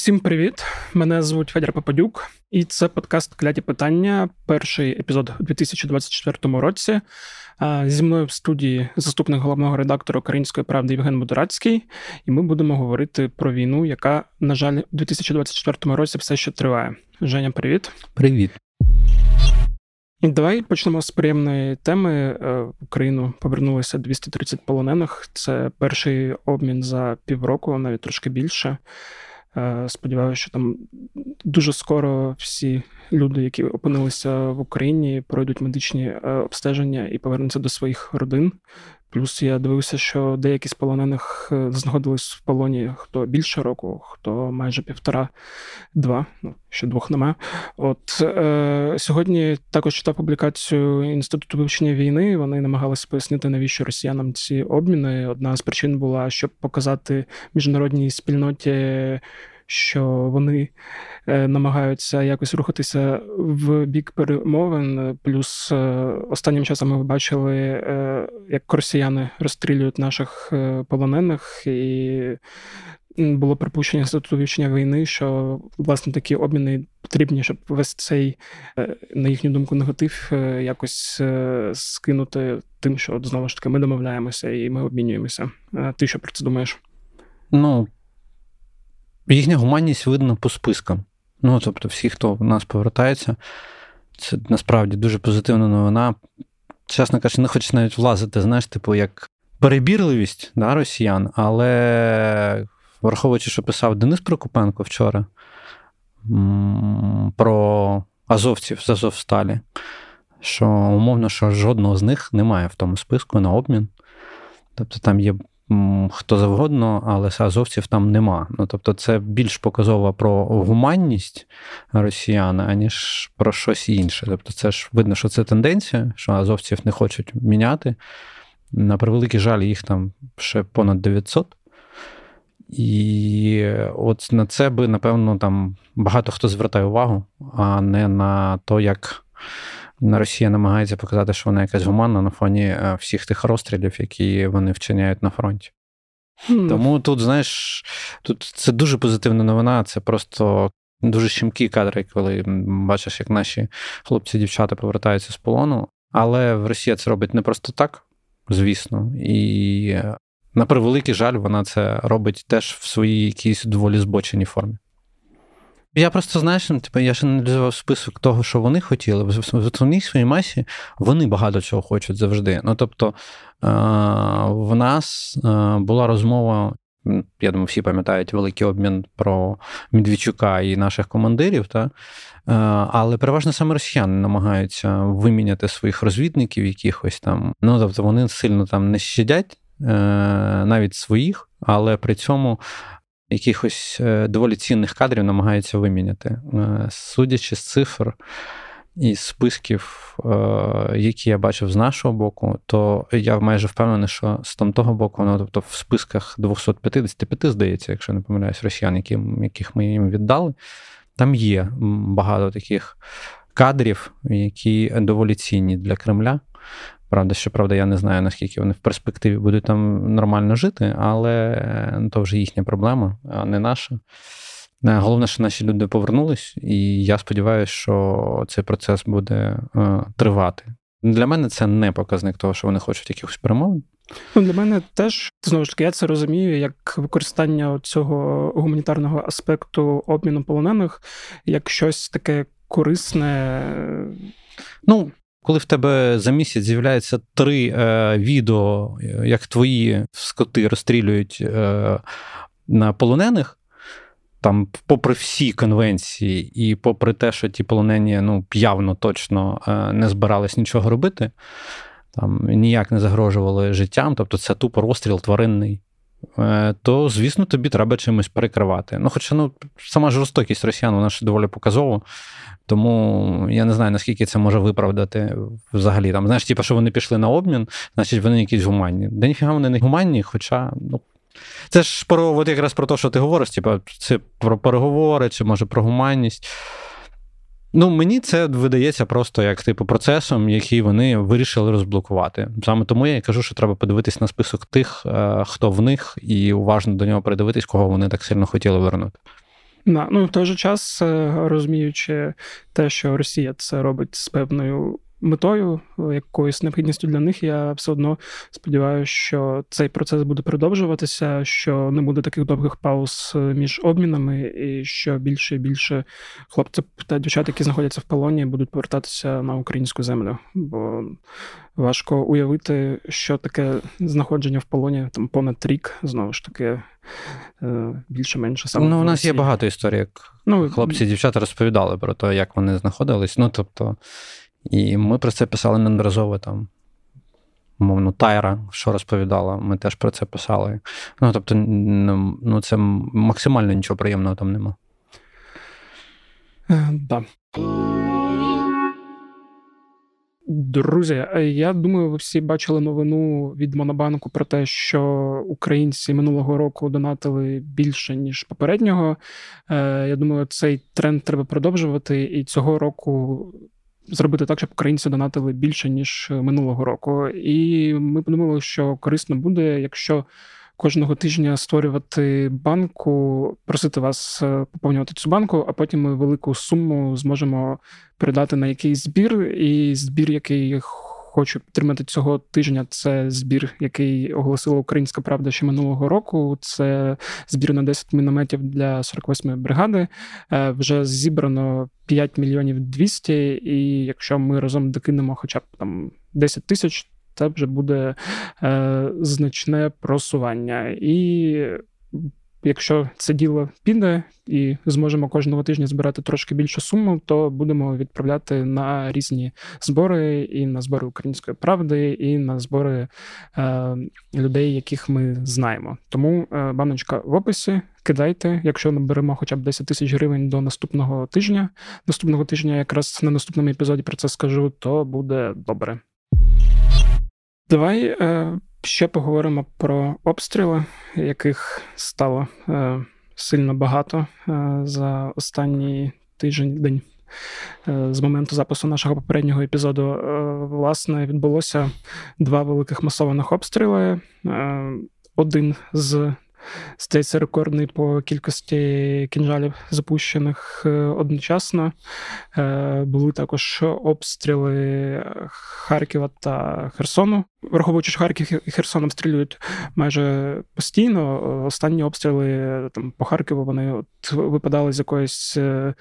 Всім привіт! Мене звуть Федір Попадюк, і це подкаст Кляті питання. Перший епізод у 2024 році. Зі мною в студії заступник головного редактора Української правди Євген Мудорацький, і ми будемо говорити про війну, яка, на жаль, у 2024 році все ще триває. Женя, привіт. Привіт. І давай почнемо з приємної теми. Е, в Україну повернулося 230 полонених. Це перший обмін за півроку, навіть трошки більше. Е, сподіваюся, що там дуже скоро всі люди, які опинилися в Україні, пройдуть медичні е, обстеження і повернуться до своїх родин. Плюс я дивився, що деякі з полонених е, знаходились в полоні хто більше року, хто майже півтора-два, ну ще двох немає. От е, сьогодні також читав публікацію інституту вивчення війни. Вони намагалися пояснити, навіщо росіянам ці обміни. Одна з причин була, щоб показати міжнародній спільноті що вони е, намагаються якось рухатися в бік перемовин. Плюс е, останнім часом ми бачили, е, як росіяни розстрілюють наших полонених, і було припущення інституту вивчення війни, що власне такі обміни потрібні, щоб весь цей, на їхню думку, негатив якось скинути тим, що от, знову ж таки ми домовляємося і ми обмінюємося. Ти що про це думаєш? Ну, Їхня гуманність видно по спискам. Ну, тобто, всі, хто в нас повертається, це насправді дуже позитивна новина. Чесно кажучи, не хочу навіть влазити, знаєш, типу, як перебірливість да, росіян, але враховуючи, що писав Денис Прокопенко вчора про азовців з Азовсталі, що умовно, що жодного з них немає в тому списку на обмін. Тобто там є хто завгодно, але азовців там нема. Ну тобто, це більш показово про гуманність росіян, аніж про щось інше. Тобто, це ж видно, що це тенденція, що азовців не хочуть міняти. На превеликий жаль, їх там ще понад 900. І от на це би, напевно, там багато хто звертає увагу, а не на то, як Росія намагається показати, що вона якась гуманна на фоні е, всіх тих розстрілів, які вони вчиняють на фронті. Mm. Тому тут, знаєш, тут це дуже позитивна новина. Це просто дуже щемкі кадри, коли бачиш, як наші хлопці-дівчата повертаються з полону. Але в Росія це робить не просто так, звісно. І е, на превеликий жаль, вона це робить теж в своїй якійсь доволі збоченій формі. Я просто знаєш, ну, типу, я ж аналізував список того, що вони хотіли. В основній своїй масі вони багато чого хочуть завжди. Ну тобто в нас була розмова. Я думаю, всі пам'ятають великий обмін про Медведчука і наших командирів, та? але переважно саме росіяни намагаються виміняти своїх розвідників, якихось там. Ну тобто вони сильно там не щадять е, навіть своїх, але при цьому якихось е, доволі цінних кадрів намагаються виміняти. Е, судячи з цифр і списків, е, які я бачив з нашого боку, то я майже впевнений, що з того боку, ну, тобто в списках 255, здається, якщо не помиляюсь, росіян, яких ми їм віддали, там є багато таких кадрів, які доволі цінні для Кремля. Правда, що правда, я не знаю, наскільки вони в перспективі будуть там нормально жити, але ну, то вже їхня проблема, а не наша. Е, головне, що наші люди повернулись, і я сподіваюся, що цей процес буде е, тривати. Для мене це не показник того, що вони хочуть якихось перемовин. Ну, Для мене теж знову ж таки, я це розумію як використання цього гуманітарного аспекту обміну полонених як щось таке корисне. Ну, коли в тебе за місяць з'являється три е, відео, як твої скоти розстрілюють е, на полонених, там, попри всі конвенції, і попри те, що ті полонені ну, явно точно е, не збирались нічого робити, там ніяк не загрожували життям, тобто це тупо розстріл тваринний. Е, то, звісно, тобі треба чимось перекривати. Ну, Хоча ну, сама жорстокість росіян, вона ж доволі показова. Тому я не знаю, наскільки це може виправдати взагалі. Там, Знаєш, типу, що вони пішли на обмін, значить вони якісь гуманні. Да ніфіга вони не гуманні, хоча. ну, Це ж про от якраз про те, що ти говориш, типу, це про переговори, чи може про гуманність. Ну, мені це видається просто як типу процесом, який вони вирішили розблокувати. Саме тому я і кажу, що треба подивитись на список тих, е, хто в них, і уважно до нього придивитись, кого вони так сильно хотіли вернути. Да, ну в той же час розуміючи те, що Росія це робить з певною метою, якоюсь необхідністю для них, я все одно сподіваюся, що цей процес буде продовжуватися, що не буде таких довгих пауз між обмінами, і що більше і більше хлопців та дівчат, які знаходяться в полоні, будуть повертатися на українську землю. Бо важко уявити, що таке знаходження в полоні там понад рік, знову ж таки. Е, більше-менше саме. Ну, у нас є багато історій, як ну, хлопці і дівчата розповідали про те, як вони знаходились. Ну, тобто, і ми про це писали неодноразово там. Мовно, Тайра, що розповідала, ми теж про це писали. Ну, тобто, ну, це максимально нічого приємного там нема. Е, да. Друзі, я думаю, ви всі бачили новину від Монобанку про те, що українці минулого року донатили більше ніж попереднього. Е, я думаю, цей тренд треба продовжувати, і цього року зробити так, щоб українці донатили більше ніж минулого року. І ми подумали, що корисно буде, якщо кожного тижня створювати банку, просити вас е, поповнювати цю банку, а потім ми велику суму зможемо передати на якийсь збір, і збір, який хочу підтримати цього тижня. Це збір, який оголосила Українська Правда ще минулого року. Це збір на 10 мінометів для 48-ї бригади. Е, вже зібрано 5 мільйонів 200, І якщо ми разом докинемо, хоча б там 10 тисяч. Це вже буде е, значне просування. І Якщо це діло піде і зможемо кожного тижня збирати трошки більшу суму, то будемо відправляти на різні збори, і на збори української правди, і на збори е, людей, яких ми знаємо. Тому е, баночка в описі. Кидайте, якщо наберемо хоча б 10 тисяч гривень до наступного тижня. Наступного тижня, якраз на наступному епізоді про це скажу, то буде добре. Давай е, Ще поговоримо про обстріли, яких стало е, сильно багато е, за останній тиждень день. Е, з моменту запису нашого попереднього епізоду, е, власне, відбулося два великих масованих обстріли. Е, один з Здається, рекордний по кількості кінжалів запущених е, одночасно. Е, були також обстріли Харкова та Херсону. Враховуючи, що Харків і Херсон обстрілюють майже постійно. Останні обстріли там по Харкову вони от випадали з якоїсь е,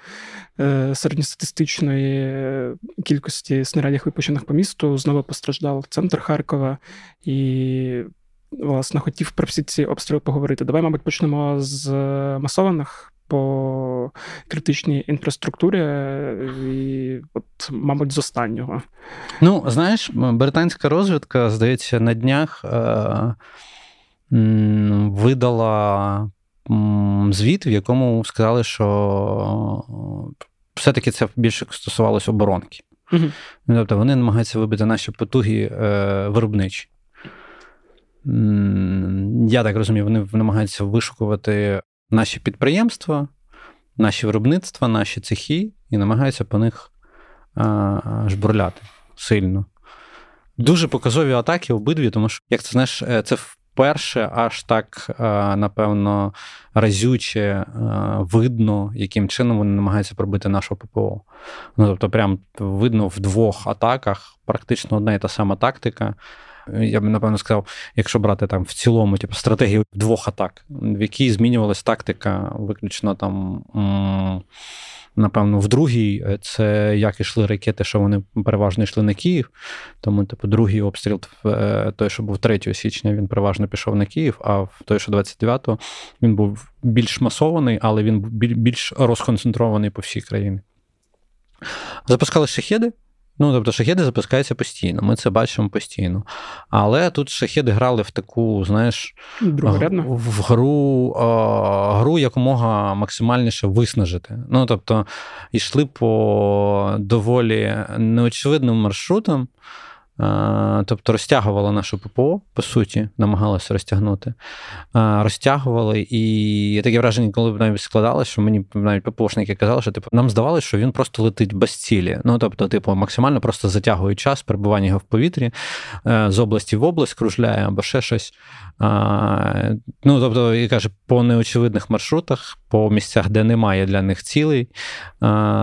середньостатистичної кількості снарядів, випущених по місту. Знову постраждав центр Харкова і власне хотів про всі ці обстріли поговорити. Давай, мабуть, почнемо з масованих по критичній інфраструктурі, і, от, мабуть, з останнього. Ну, знаєш, британська розвідка, здається, на днях е- видала звіт, в якому сказали, що все-таки це більше стосувалося оборонки. Угу. Тобто вони намагаються вибити наші потуги е, виробничі я так розумію, вони намагаються вишукувати наші підприємства, наші виробництва, наші цехи і намагаються по них жбурляти сильно. Дуже показові атаки обидві, тому що, як ти знаєш, е, це вперше аж так, напевно, разюче видно, яким чином вони намагаються пробити нашу ППО. Ну, Тобто, прям видно в двох атаках практично одна і та сама тактика я б напевно сказав, якщо брати там в цілому, типу, стратегію двох атак, в якій змінювалась тактика, виключно там. Напевно, в другій е, це як ішли ракети, що вони переважно йшли на Київ. Тому, типу, другий обстріл, е, той, що був 3 січня, він переважно пішов на Київ, а в той, що 29-го, він був більш масований, але він був більш розконцентрований по всій країні. Запускали шахеди. Ну, тобто, шахеди запускаються постійно, ми це бачимо постійно. Але тут шахеди грали в таку, знаєш, в гру, гру якомога максимальніше виснажити. Ну, тобто, йшли по доволі неочевидним маршрутам. Тобто розтягували нашу ППО, по суті, намагалися розтягнути. Розтягували, і таке враження, коли б навіть складалося, що мені навіть ППОшники казали, що типу, нам здавалося, що він просто летить без цілі. Ну, тобто, типу, максимально просто затягує час перебування його в повітрі, е, з області в область кружляє або ще щось. Ну, тобто, і каже, по неочевидних маршрутах, по місцях, де немає для них цілей,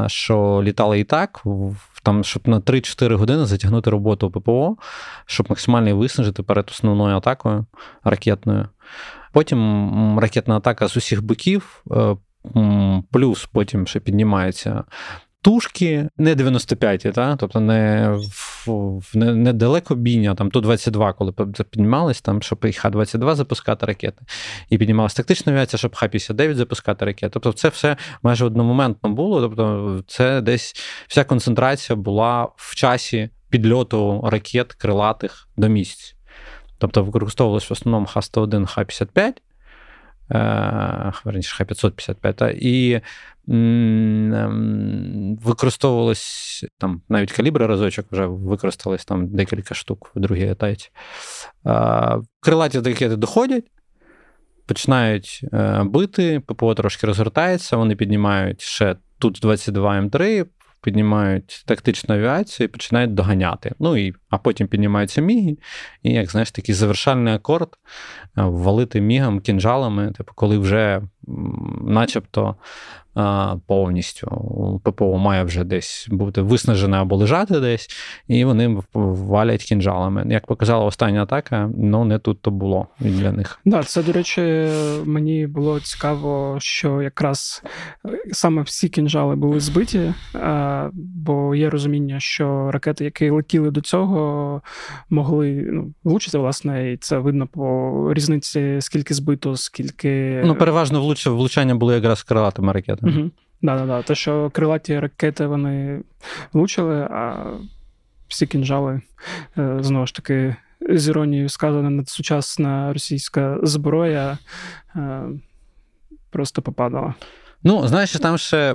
що літали і так там, щоб на 3-4 години затягнути роботу ППО, щоб максимально виснажити перед основною атакою ракетною. Потім ракетна атака з усіх боків, е, плюс потім ще піднімається тушки, не 95-ті, та? тобто не не, не далекобійня, там Ту-22, коли піднімались, там, щоб і Х-22 запускати ракети, і піднімалась тактична авіація, щоб Х-59 запускати ракети. Тобто це все майже одномоментно було. Тобто, це десь вся концентрація була в часі підльоту ракет крилатих до місць. Тобто використовувалось в основному Х-101, Х-55. Верніше, Х-555, та, і використовувалось там навіть калібри разочок вже використались там декілька штук в другій атаці. Крилаті ракети доходять, починають е, бити, ППО трошки розгортається, вони піднімають ще тут 22 М3, піднімають тактичну авіацію і починають доганяти. Ну і а потім піднімаються міги, і як знаєш, такий завершальний акорд валити мігом, кінжалами, типу, коли вже начебто повністю. ППО має вже десь бути виснажене або лежати десь, і вони валять кінжалами. Як показала остання атака, ну не тут то було для них. Да, це, до речі, мені було цікаво, що якраз е, саме всі кінжали були збиті, бо є розуміння, що ракети, які летіли до цього, могли ну, влучити, власне, і це видно по різниці, скільки збито, скільки. Ну, переважно влучання були якраз крилатими ракетами. Угу. Да, да, да. Те, що крилаті ракети вони влучили, а всі кінжали, е, знову ж таки, з іронією сказано, надсучасна російська зброя е, просто попадала. Ну, знаєш, там ще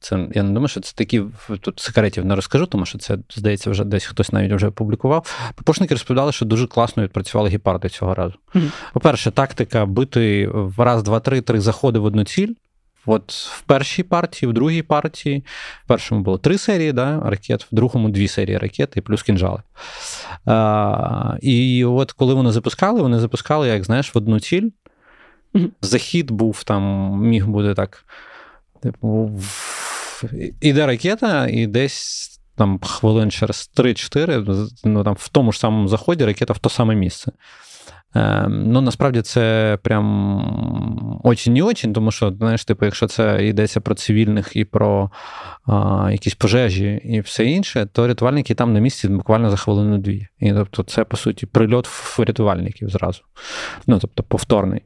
це я не думаю, що це такі тут секретів не розкажу, тому що це, здається, вже десь хтось навіть вже публікував. Попушники розповідали, що дуже класно відпрацювали гепарди цього разу. Mm-hmm. По-перше, тактика бити в раз, два, три, три заходи в одну ціль. От в першій партії, в другій партії, в першому було три серії да, ракет, в другому дві серії ракет і плюс кінжали. А, І от коли вони запускали, вони запускали, як знаєш, в одну ціль. Захід був там, міг бути так. Типу, іде ракета, і десь там хвилин через 3-4, ну там в тому ж самому заході ракета в то саме місце. Ем, ну, насправді це прям очень не очень, тому що, знаєш, типу, якщо це йдеться про цивільних і про а, якісь пожежі і все інше, то рятувальники там на місці буквально за хвилину-дві. І тобто, це, по суті, прильот рятувальників зразу. Ну, тобто, повторний.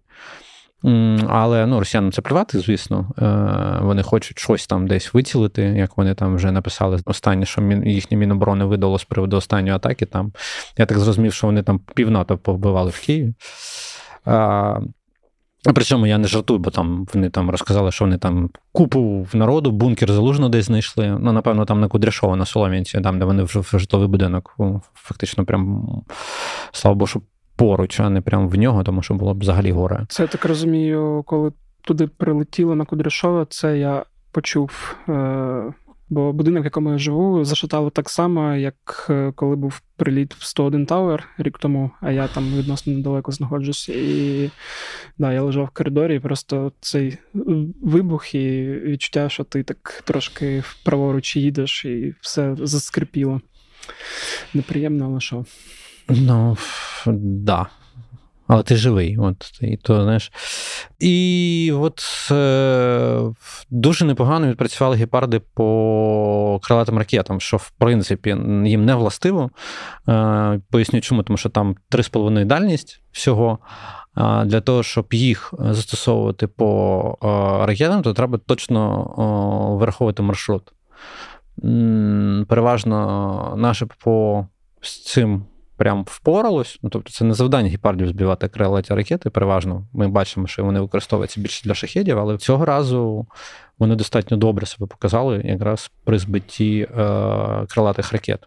Але ну, росіянам це плювати, звісно. Е, вони хочуть щось там десь вицілити, як вони там вже написали останнє, що їхнє міноборони видало з приводу останньої атаки. Там я так зрозумів, що вони там півнато повбивали в Києві. Причому я не жартую, бо там вони там розказали, що вони там купу народу, бункер залужно десь знайшли. Ну, напевно, там на Кудряшова, на Солом'янці, там, де вони вже в житловий будинок. Фактично, прям слава Богу, поруч, а не прямо в нього, тому що було б взагалі горе. Це я так розумію, коли туди прилетіло на Кудряшова, це я почув. Е- Бо будинок, в якому я живу, зашатало так само, як е, коли був приліт в 101 Tower рік тому, а я там відносно недалеко знаходжусь. І да, я лежав в коридорі, і просто цей вибух і відчуття, що ти так трошки праворуч їдеш, і все заскрипіло. Неприємно, але що. Ну, да. Але ти живий. От, І то, знаєш. І от е, дуже непогано відпрацювали гепарди по крилатим ракетам, що, в принципі, їм не властиво. Е, Поясню, чому, тому що там 3,5 дальність всього. А Для того, щоб їх застосовувати по е, ракетам, то треба точно враховувати маршрут. Переважно наше по цим прям впоралось. Ну, тобто, це не завдання гепардів збивати крилаті ракети. Переважно ми бачимо, що вони використовуються більше для шахедів, але цього разу вони достатньо добре себе показали якраз при збитті е, крилатих ракет.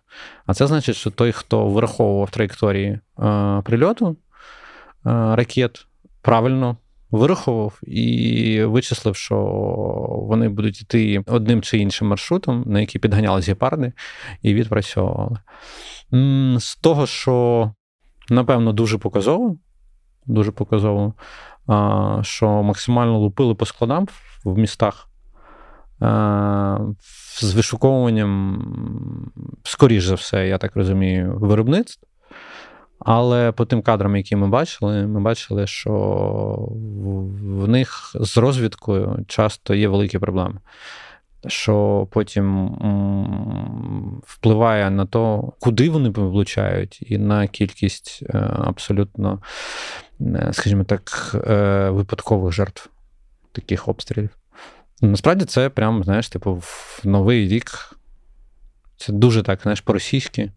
А це значить, що той, хто враховував траєкторії е, прильоту е, ракет, правильно. Вирахував і вичислив, що вони будуть йти одним чи іншим маршрутом, на який підганялись гепарди, і відпрацьовували. З того, що, напевно, дуже показово, дуже показово, що максимально лупили по складам в містах з вишуковуванням, скоріш за все, я так розумію, виробництв. Але по тим кадрам, які ми бачили, ми бачили, що в них з розвідкою часто є великі проблеми що потім впливає на то, куди вони влучають, і на кількість е, абсолютно, е, скажімо так, е, випадкових жертв таких обстрілів. Насправді це прям, знаєш, типу, в новий рік. Це дуже так, знаєш, по-російськи.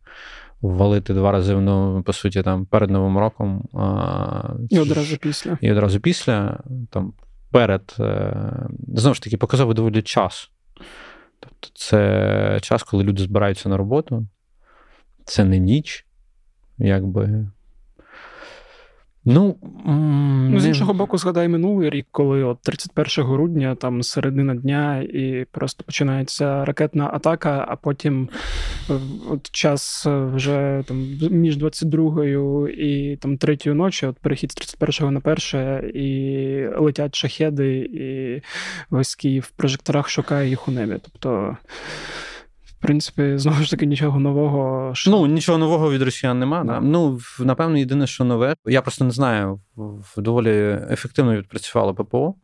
Ввалити два рази ну, по суті, там перед Новим роком. І одразу після. І одразу після, там, перед. Знову ж таки, показовий доволі час. Тобто, це час, коли люди збираються на роботу, це не ніч, якби. Ну, ну, з іншого боку, згадай минулий рік, коли от 31 грудня, там середина дня, і просто починається ракетна атака, а потім е, от час е, вже там між 22 і там 3 ночі, от перехід з 31 на 1, і летять шахеди, і весь Київ в прожекторах шукає їх у небі. Тобто. В принципі, знову ж таки, нічого нового. Що... Ну, нічого нового від росіян нема. Да. Ну, напевно, єдине, що нове. Я просто не знаю, доволі ефективно відпрацювало ППО.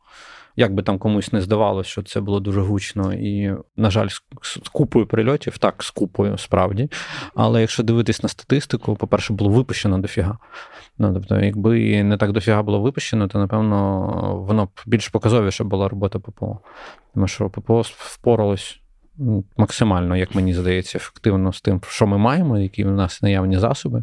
Як би там комусь не здавалося, що це було дуже гучно і, на жаль, з купою прильотів, так, з купою справді. Але якщо дивитись на статистику, по-перше, було випущено дофіга. Ну, тобто, якби не так дофіга було випущено, то напевно воно б більш показовіше була робота ППО. Тому що ППО впоралось максимально, як мені здається, ефективно з тим, що ми маємо, які у нас наявні засоби.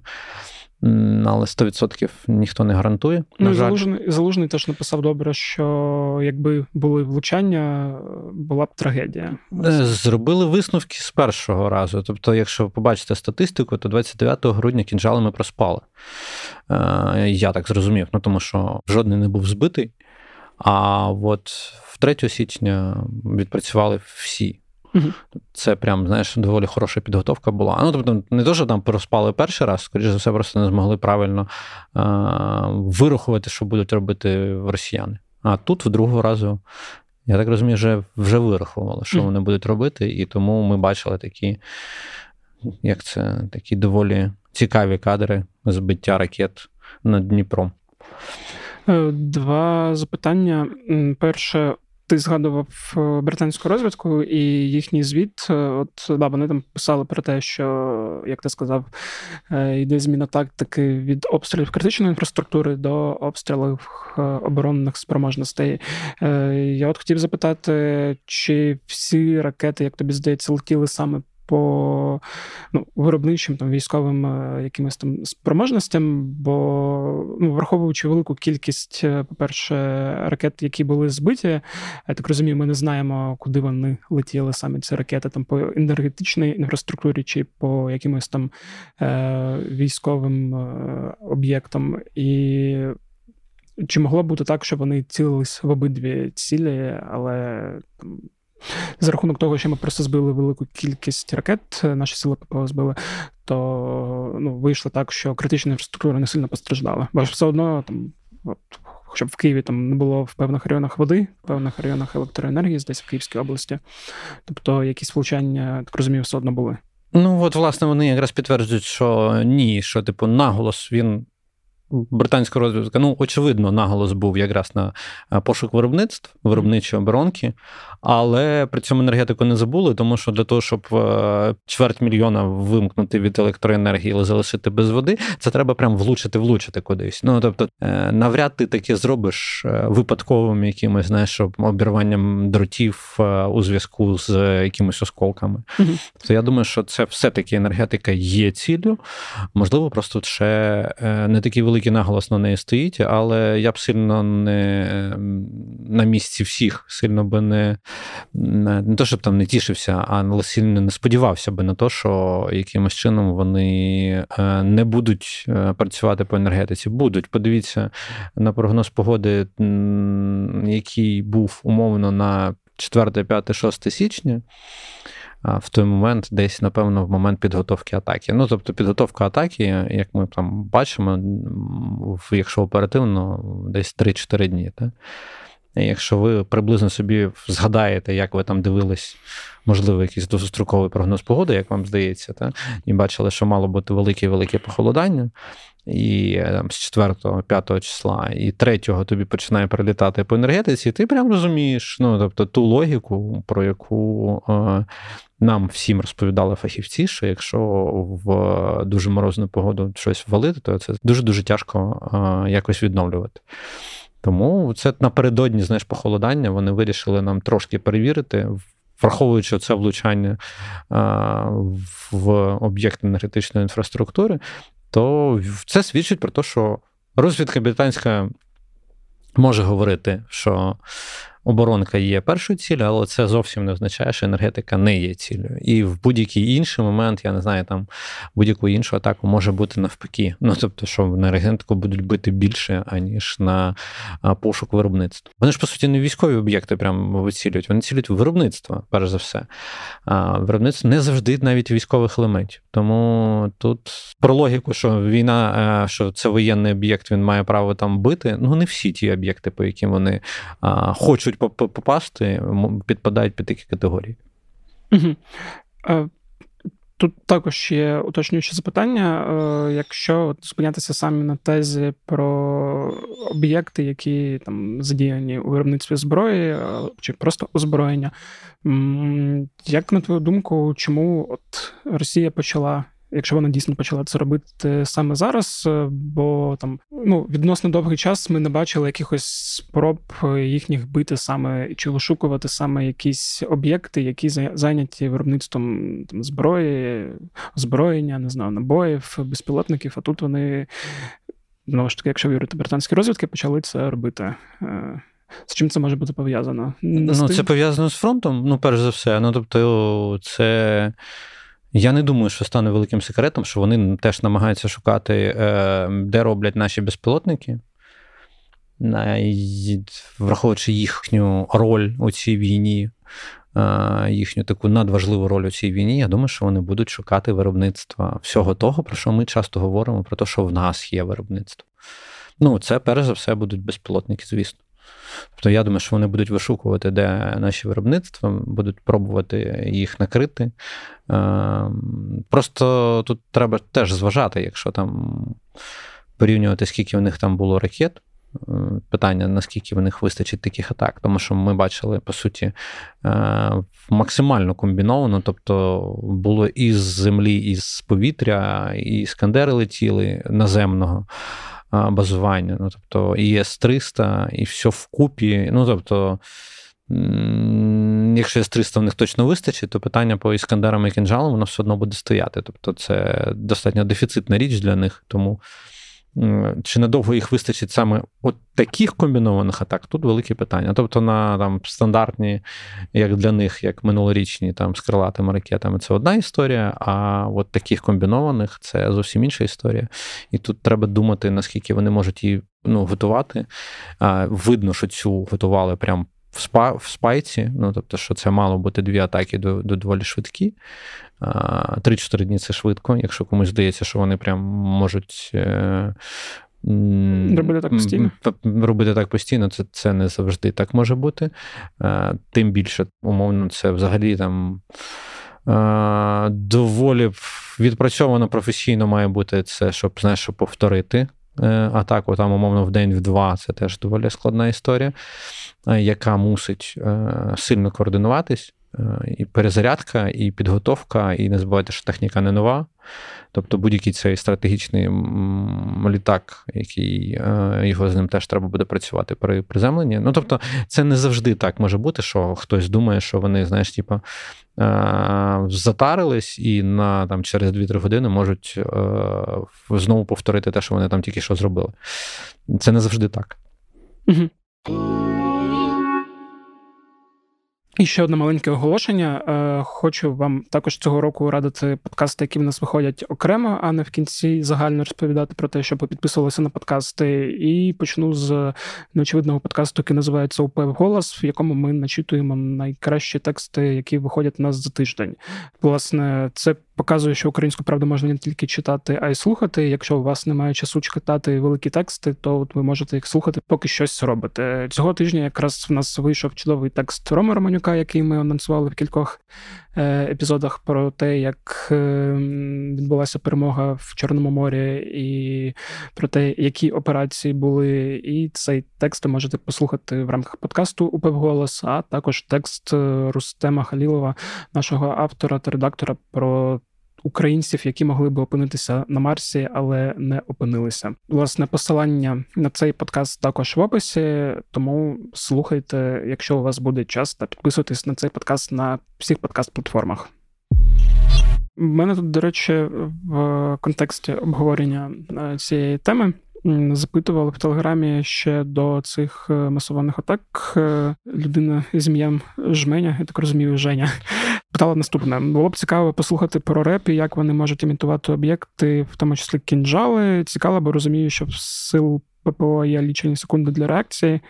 Але 100% ніхто не гарантує. Ну, на жаль. Залужний, Залужний теж написав добре, що якби були влучання, була б трагедія. Е, зробили висновки з першого разу. Тобто, якщо побачите статистику, то 29 грудня кінжали ми проспали. Е, я так зрозумів, ну тому що жодний не був збитий. А от в 3 січня відпрацювали всі. Угу. Це прям, знаєш, доволі хороша підготовка була. Ну, тобто, не то, що там проспали перший раз, скоріш за все, просто не змогли правильно а, вирахувати, що будуть робити росіяни. А тут в другого разу, я так розумію, вже вже вирахували, що вони будуть робити, і тому ми бачили такі, як це, такі доволі цікаві кадри збиття ракет над Дніпром. Е, два запитання. Перше, ти згадував е, британську розвідку і їхній звіт. Е, от да, вони там писали про те, що, як ти сказав, е, йде зміна тактики від обстрілів критичної інфраструктури до обстрілів оборонних спроможностей. Я от хотів запитати, чи всі ракети, як тобі здається, летіли саме по ну, виробничим там військовим е, якимось там спроможностям, бо ну, враховуючи велику кількість, е, по-перше, ракет, які були збиті, я так розумію, ми не знаємо, куди вони летіли саме ці ракети, там по енергетичній інфраструктурі чи по якимось там е, військовим е, об'єктам. І чи могло бути так, що вони цілились в обидві цілі, але там за рахунок того, що ми просто збили велику кількість ракет, наші сили ППО збили, то ну, вийшло так, що критична інфраструктура не сильно постраждала. Бо все одно там. От, щоб в Києві там не було в певних районах води, в певних районах електроенергії, десь в Київській області. Тобто якісь влучання, так розумію, все одно були. Ну от, власне, вони якраз підтверджують, що ні, що, типу, наголос він британська розвідка, ну, очевидно, наголос був якраз на е, пошук виробництв, виробничі оборонки, але при цьому енергетику не забули, тому що для того, щоб е, чверть мільйона вимкнути від електроенергії, але залишити без води, це треба прям влучити, влучити кудись. Ну тобто, е, навряд ти таке зробиш випадковим якимось, знаєш, обірванням дротів у зв'язку з якимись осколками. Угу. Тобто я думаю, що це все-таки енергетика є ціллю. Можливо, просто ще не такий великий наголос на неї стоїть, але я б сильно не на місці всіх сильно би не не то, щоб там не тішився, а сильно не сподівався би на те, що якимось чином вони е, не будуть е, працювати по енергетиці. Будуть. Подивіться на прогноз погоди, який був умовно на 4, 5, 6 січня в той момент, десь, напевно, в момент підготовки атаки. Ну, тобто, підготовка атаки, як ми там бачимо, якщо оперативно, десь 3-4 дні. Так? Якщо ви приблизно собі згадаєте, як ви там дивились, можливо, якийсь довгостроковий прогноз погоди, як вам здається, та? і бачили, що мало бути велике-велике похолодання, і е, там, з 4-5 числа, і 3-го тобі починає прилітати по енергетиці, ти прям розумієш ну, тобто, ту логіку, про яку е, нам всім розповідали фахівці, що якщо в дуже морозну погоду щось валити, то це дуже-дуже тяжко е, якось відновлювати. Тому це напередодні знаєш, похолодання вони вирішили нам трошки перевірити, враховуючи це влучання в об'єкт енергетичної інфраструктури, то це свідчить про те, що розвідка британська може говорити, що оборонка є першою цілею, але це зовсім не означає, що енергетика не є цілею. І в будь-який інший момент, я не знаю, там будь-яку іншу атаку може бути навпаки. Ну тобто, що на енергетику будуть бити більше, аніж на пошук виробництва. Вони ж по суті не військові об'єкти прям вицілюють, вони цілюють виробництво, перш за все. А Виробництво не завжди навіть військових елементів. Тому тут про логіку, що війна, що це воєнний об'єкт, він має право там бити. Ну не всі ті об'єкти, по яким вони хочуть хочуть попасти, підпадають під такі категорії. Угу. Тут також є уточнююче запитання. Е, якщо зупинятися самі на тезі про об'єкти, які там задіяні у виробництві зброї е, чи просто озброєння, як на твою думку, чому от Росія почала якщо вона дійсно почала це робити саме зараз, е, бо там ну відносно довгий час ми не бачили якихось спроб їхніх бити саме чи вишукувати саме якісь об'єкти, які зайняті виробництвом там зброї, озброєння, не знаю, набоїв, безпілотників. А тут вони знову ж таки, якщо вірити британські розвідки, почали це робити. Е, з чим це може бути пов'язано? Ну, це пов'язано з фронтом, ну, перш за все. Ну, тобто, це я не думаю, що стане великим секретом, що вони теж намагаються шукати, е, де роблять наші безпілотники, враховуючи їхню роль у цій війні, е, їхню таку надважливу роль у цій війні. Я думаю, що вони будуть шукати виробництва всього того, про що ми часто говоримо, про те, що в нас є виробництво. Ну, це перш за все будуть безпілотники, звісно. Тобто я думаю, що вони будуть вишукувати, де наші виробництва, будуть пробувати їх накрити. Ем, просто тут треба теж зважати, якщо там порівнювати, скільки у них там було ракет. Е, питання, наскільки в них вистачить таких атак, тому що ми бачили, по суті, е, максимально комбіновано, тобто було і з землі, і з повітря, і іскандери летіли наземного базування. Ну, тобто, і С-300, і все вкупі. Ну, тобто, якщо С-300 в них точно вистачить, то питання по іскандерам і кінжалам воно все одно буде стояти. Тобто, це достатньо дефіцитна річ для них. Тому чи надовго їх вистачить саме от таких комбінованих атак? Тут велике питання. Тобто на там стандартні, як для них, як минулорічні там з крилатими ракетами, це одна історія, а от таких комбінованих це зовсім інша історія. І тут треба думати, наскільки вони можуть її ну, готувати. Видно, що цю готували прям в спа, в спайці, ну тобто, що це мало бути дві атаки до, до доволі швидкі. Три-чотири дні це швидко. Якщо комусь здається, що вони прям можуть. Е, робити так постійно. Робити так постійно, це це не завжди так може бути. Тим більше, умовно, це взагалі там доволі відпрацьовано професійно має бути це, щоб знаєш, щоб повторити атаку, там, умовно, в день, в два це теж доволі складна історія, яка мусить сильно координуватись. Е, і перезарядка, і підготовка, і не забувайте, що техніка не нова. Тобто будь-який цей стратегічний літак, який е, його з ним теж треба буде працювати при приземленні. Ну тобто, це не завжди так може бути, що хтось думає, що вони, знаєш, типу, е, затарились і на там через 2-3 години можуть знову повторити те, що вони там тільки що зробили. Це не завжди так. Угу. І ще одне маленьке оголошення. Е, хочу вам також цього року радити подкасти, які в нас виходять окремо, а не в кінці загально розповідати про те, ви підписувалися на подкасти. І почну з неочевидного подкасту, який називається УП голос, в якому ми начитуємо найкращі тексти, які виходять у нас за тиждень. Власне, це показує, що українську правду можна не тільки читати, а й слухати. Якщо у вас немає часу читати великі тексти, то от ви можете їх слухати, поки щось робите. Цього тижня якраз в нас вийшов чудовий текст Роми Романюка, який ми анонсували в кількох е, епізодах про те, як е, відбулася перемога в Чорному морі, і про те, які операції були. І цей текст ви можете послухати в рамках подкасту «Упевголос», а також текст е, Рустема Халілова, нашого автора та редактора, про українців, які могли би опинитися на Марсі, але не опинилися. Власне, посилання на цей подкаст також в описі, тому слухайте, якщо у вас буде час, та підписуйтесь на цей подкаст на всіх подкаст-платформах. У мене тут, до речі, в контексті обговорення е, цієї теми запитували в Телеграмі ще до цих е, масованих атак. Е, людина з ім'ям Жменя, я так розумію, Женя, питала наступне: було б цікаво послухати про реп і як вони можуть імітувати об'єкти, в тому числі кінжали. Цікаво, бо розумію, що в сил ППО є лічені секунди для реакції, е,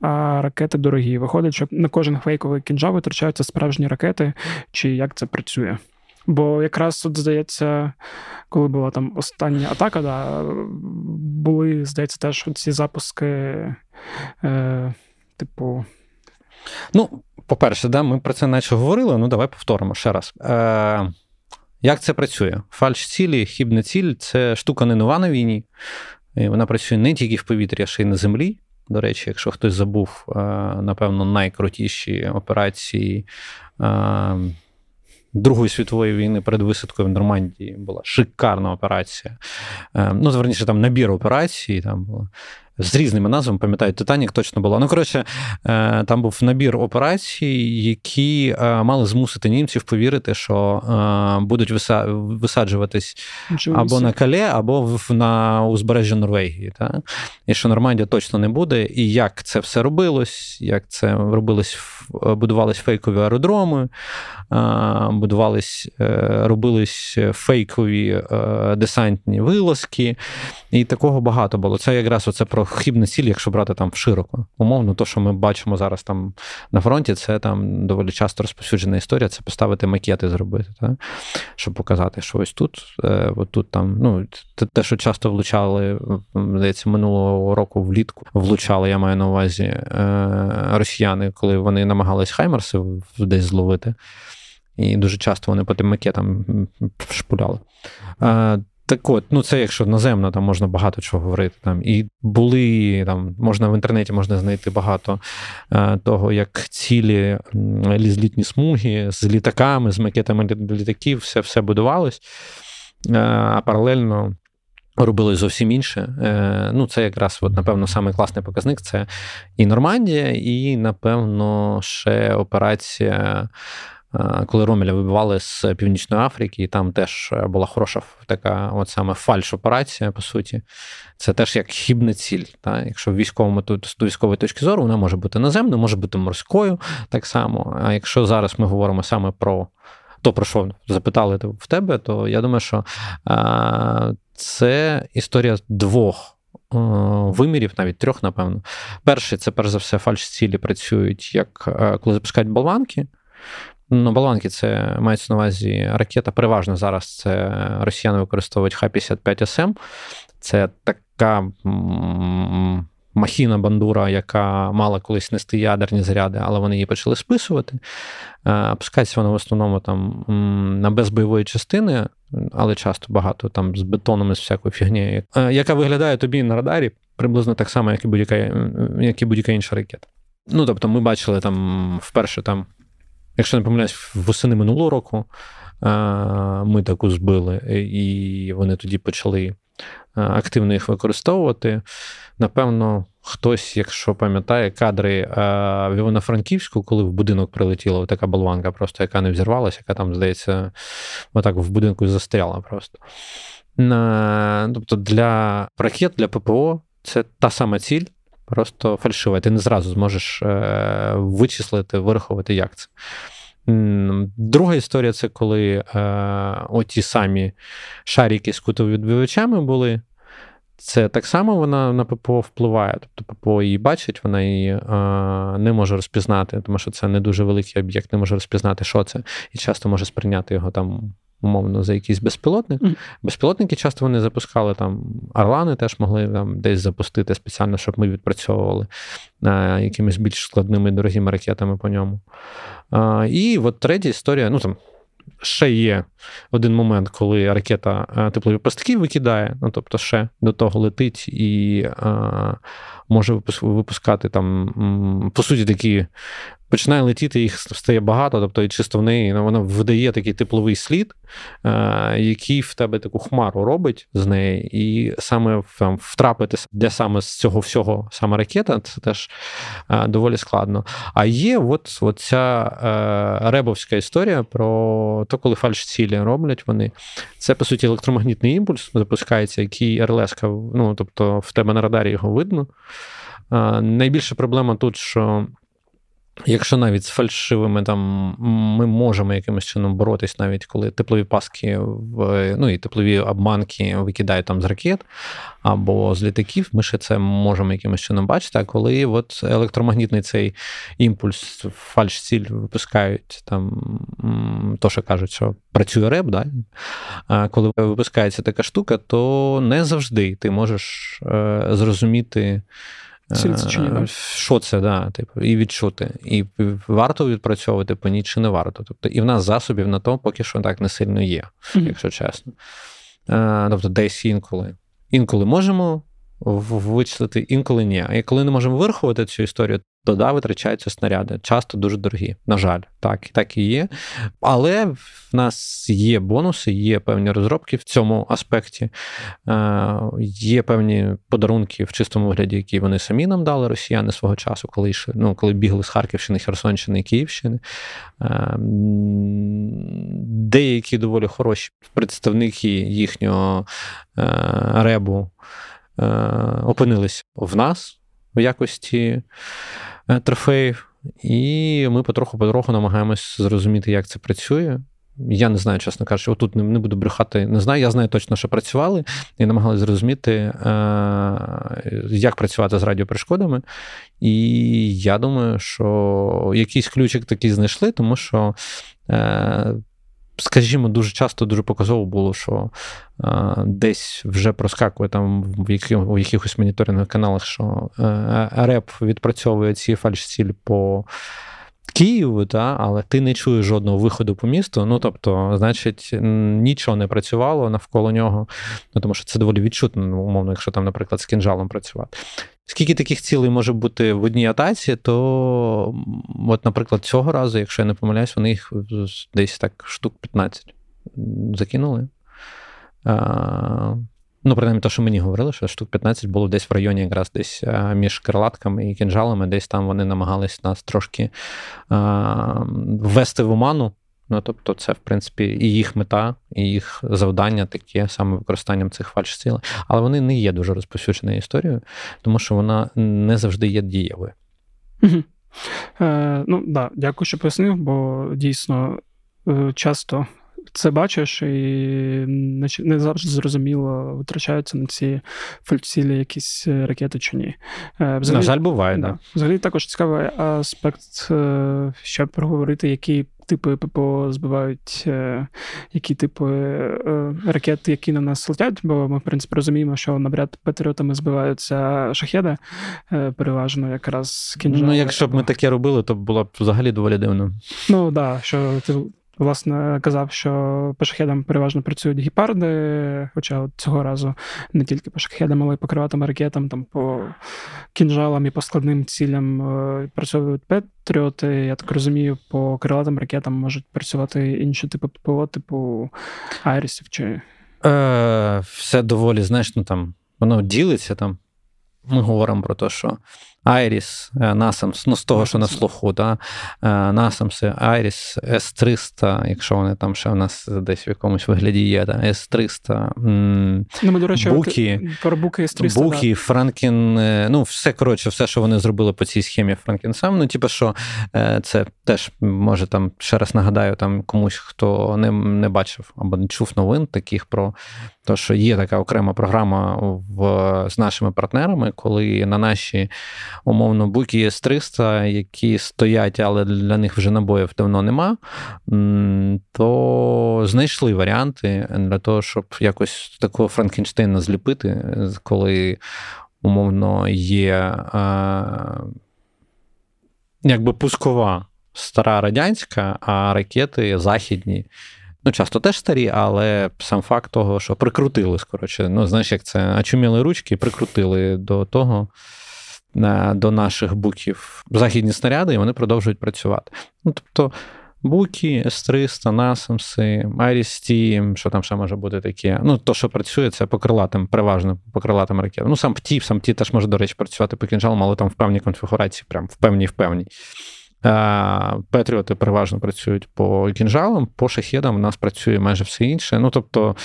а ракети дорогі. Виходить, що на кожен фейковий кінжал витрачаються справжні ракети, чи як це працює. Бо якраз от здається, коли була там остання атака, да, були, здається, теж ці запуски, е, типу. Ну, по-перше, да, ми про це наче говорили, ну давай повторимо ще раз. Е, Як це працює? Фальш цілі, хібна ціль це штука не нова на війні. Вона працює не тільки в повітрі, а ще й на землі. До речі, якщо хтось забув, е, напевно, найкрутіші операції. Е, Другої світової війни перед висадкою в Нормандії була шикарна операція. Е, ну, зверніше, там набір операцій там було з різними назвами, пам'ятаю, Титанік точно була. Ну, коротше, е, там був набір операцій, які е, мали змусити німців повірити, що е, будуть висаджуватись або на Кале, або на узбережжя Норвегії. Так? І що Нормандія точно не буде. І як це все робилось, як це робилось, будувались фейкові аеродроми, будувались, робились фейкові десантні вилазки. І такого багато було. Це якраз оце про хібне ціль, якщо брати там широко. Умовно, то, що ми бачимо зараз там на фронті, це там доволі часто розповсюджена історія. Це поставити макети зробити, так? щоб показати, що ось тут, е, от тут там, ну, те, що часто влучали, здається, минулого року влітку влучали, я маю на увазі е, росіяни, коли вони намагались хаймерси десь зловити. І дуже часто вони по тим макетам шпуляли. Так от, ну це якщо наземно, там можна багато чого говорити. Там І були там, можна в інтернеті можна знайти багато е, того, як цілі злітні смуги з літаками, з макетами літаків, все все будувалось, е, а паралельно. Робили зовсім інше. Е, ну, це якраз, от, напевно, самий класний показник це і Нормандія, і, напевно, ще операція коли Ромеля вибивали з Північної Африки, і там теж е, була хороша така от саме фальш-операція, по суті. Це теж як хібна ціль. Та? Якщо в військовому з військової точки зору вона може бути наземною, може бути морською так само. А якщо зараз ми говоримо саме про то, про що запитали в тебе, то я думаю, що е, це історія двох. Вимірів, навіть трьох, напевно. Перший, це перш за все, фальш-цілі працюють, як коли запускають болванки. Ну, Баланки це мається на увазі ракета. Переважно зараз це росіяни використовують Х-55СМ. Це така махіна бандура, яка мала колись нести ядерні заряди, але вони її почали списувати. Опускається вона в основному там на безбойової частини, але часто багато там з бетоном і з всякою фігнею, яка виглядає тобі на радарі приблизно так само, як і будь-яка як і будь-яка інша ракета. Ну, тобто, ми бачили там вперше, там, якщо не помиляюсь, восени минулого року ми таку збили, і вони тоді почали активно їх використовувати. Напевно, хтось, якщо пам'ятає, кадри в Івано-Франківську, коли в будинок прилетіла така болванка, просто яка не взірвалася, яка там, здається, отак в будинку застряла просто. Тобто для ракет, для ППО це та сама ціль, просто фальшива. Ти не зразу зможеш е, вичислити, вирахувати, як це. Друга історія це коли е, оті самі шарики з кутовідбивачами були. Це так само вона на ППО впливає. Тобто ППО її бачить, вона її е, не може розпізнати, тому що це не дуже великий об'єкт, не може розпізнати, що це, і часто може сприйняти його там умовно за якийсь безпілотник. Mm. Безпілотники часто вони запускали там Орлани, теж могли там десь запустити спеціально, щоб ми відпрацьовували е, якимись більш складними дорогими ракетами по ньому. А, І от третя історія, ну там. Ще є один момент, коли ракета е, теплові пастки викидає, ну тобто ще до того летить і а, може випускати там, по суті, такі починає летіти, їх стає багато, тобто і чисто в неї вона видає такий тепловий слід, е, який в тебе таку хмару робить з неї, і саме там, втрапити, де саме з цього всього саме ракета, це теж е, доволі складно. А є от, от ця е, ребовська історія про те, коли фальш-цілі роблять вони. Це, по суті, електромагнітний імпульс запускається, який РЛС, ну, тобто в тебе на радарі його видно. Найбільша проблема тут, що Якщо навіть з фальшивими там ми можемо якимось чином боротись, навіть коли теплові паски в ну і теплові обманки викидають там з ракет або з літаків, ми ще це можемо якимось чином бачити. А коли от електромагнітний цей імпульс, фальш-ціль випускають там, то що кажуть, що працює реп, да? а коли випускається така штука, то не завжди ти можеш е, зрозуміти. Е, що це, да, типу, і відчути. І варто відпрацьовувати по ній чи не варто. Тобто, і в нас засобів на то поки що так не сильно є, mm-hmm. якщо чесно. Е, тобто, десь інколи. Інколи можемо вичислити, інколи ні. І коли не можемо вирахувати цю історію, то да, витрачаються снаряди. Часто дуже дорогі. На жаль, так так і є. Але в нас є бонуси, є певні розробки в цьому аспекті. Е, Є певні подарунки в чистому вигляді, які вони самі нам дали, росіяни свого часу, коли йшли, ну, коли бігли з Харківщини, Херсонщини і Київщини. Е, Деякі доволі хороші представники їхнього е, ребу. Е, опинились в нас в якості е, трофеїв, і ми потроху-потроху намагаємось зрозуміти, як це працює. Я не знаю, чесно кажучи, отут не буду брехати, не знаю. Я знаю точно, що працювали, і намагалися зрозуміти, е, як працювати з радіоперешкодами. І я думаю, що якийсь ключик такий знайшли, тому що скажімо, дуже часто дуже показово було, що а, десь вже проскакує там в яких, в якихось моніторингових каналах, що а, реп відпрацьовує ці фальш-цілі по. Києву, та, але ти не чуєш жодного виходу по місту. Ну тобто, значить, нічого не працювало навколо нього, ну тому що це доволі відчутно, ну, умовно, якщо там, наприклад, з кінжалом працювати. Скільки таких цілей може бути в одній атаці, то, от, наприклад, цього разу, якщо я не помиляюсь, вони їх десь так штук 15 закинули. А, Ну, принаймні, те, що мені говорили, що штук 15 було десь в районі, якраз десь між крилатками і кінжалами, десь там вони намагались нас трошки а, ввести в оману. Ну, тобто, це, в принципі, і їх мета, і їх завдання таке саме використанням цих фальш-цілей. Але вони не є дуже розповсюдженою історією, тому що вона не завжди є дієвою. Угу. Е, Ну, да, дякую, що пояснив, бо дійсно е, часто це бачиш, і не завжди зрозуміло, витрачаються на ці фальцілі якісь е, ракети чи ні. Е, взагалі, На жаль, буває, да. да. Взагалі також цікавий аспект, щоб проговорити, які типи ППО збивають, які типи ракет, які на нас летять, бо ми, в принципі, розуміємо, що набряд патріотами збиваються шахеди, переважно якраз кінжали. Ну, якщо б ми таке робили, то було б взагалі доволі дивно. Ну так, да, що ти власне казав, що по шахедам переважно працюють гіпарди, хоча от цього разу не тільки по шахедам, але й по криватим ракетам, там по кінжалам і по складним цілям е, працюють патріоти. Я так розумію, по крилатим ракетам можуть працювати інші типи ППО, типу Айрісів чи. Е, Все доволі, знаєш, ну там воно ділиться там. Ми говоримо про те, що Айріс, Насамс, ну з того, що на слуху, да? Насамси, Айріс, С300, якщо вони там ще в нас десь в якомусь вигляді є, да? С300, ну, ми, до речі, Букі, про Буки С300. Букі, да. Франкен, е, ну, все коротше, все, що вони зробили по цій схемі FrankenSAM. Ну, типу, що е, це теж може там ще раз нагадаю там комусь, хто не не бачив або не чув новин таких про те, що є така окрема програма в, з нашими партнерами, коли на наші умовно буки с 300 які стоять, але для них вже набоїв давно нема, то знайшли варіанти для того, щоб якось такого Франкенштейна зліпити, коли умовно є якби пускова стара радянська, а ракети західні. Ну, часто теж старі, але сам факт того, що прикрутили, скоротше. Ну, знаєш, як це очуміли ручки прикрутили до того, до наших буків західні снаряди, і вони продовжують працювати. Ну, тобто. Буки, С-300, Насамси, Айрісті, що там ще може бути таке. Ну, то, що працює, це по крилатим, переважно по крилатим ракетам. Ну, сам ПТІ, сам ПТІ теж може, до речі, працювати по кінжалам, але там в певній конфігурації, прям в певній в певній. Петріоти переважно працюють по кінжалам, по шахедам у нас працює майже все інше. Ну, тобто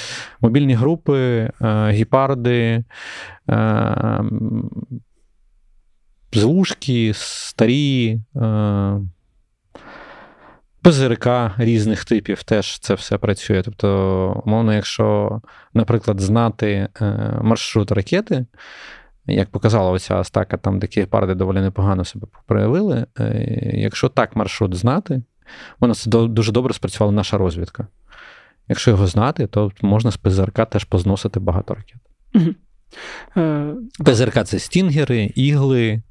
мобільні групи, е, гіпарди, е, злушки, старі, е, ПЗРК різних типів теж це все працює. Тобто, умовно, якщо, наприклад, знати маршрут ракети, як показала оця Астака, там такі парди доволі непогано себе проявили. Е, якщо так маршрут знати, воно це дуже добре спрацювала наша розвідка. Якщо його знати, то можна з ПЗРК теж позносити багато ракет. ПЗРК це стінгери, ігли.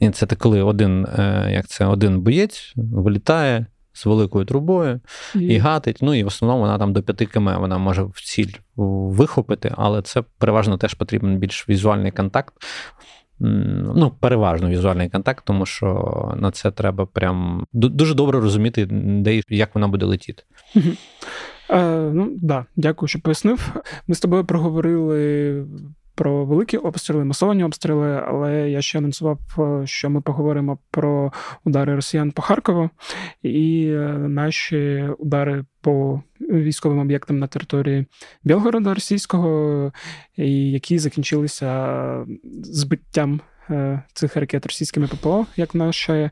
І це коли один е, як це, один боєць вилітає, з великою трубою і... і гатить. Ну і в основному вона там до 5 км вона може в ціль вихопити, але це переважно теж потрібен більш візуальний контакт. Ну, переважно візуальний контакт, тому що на це треба прям дуже добре розуміти, де і як вона буде летіти. Е, Ну, да, дякую, що пояснив. Ми з тобою проговорили про великі обстріли, масовані обстріли, але я ще анонсував, е, що ми поговоримо про удари росіян по Харкову і е, наші удари по військовим об'єктам на території Білгорода російського, які закінчилися збиттям. Е, цих ракет російськими ППО, як наші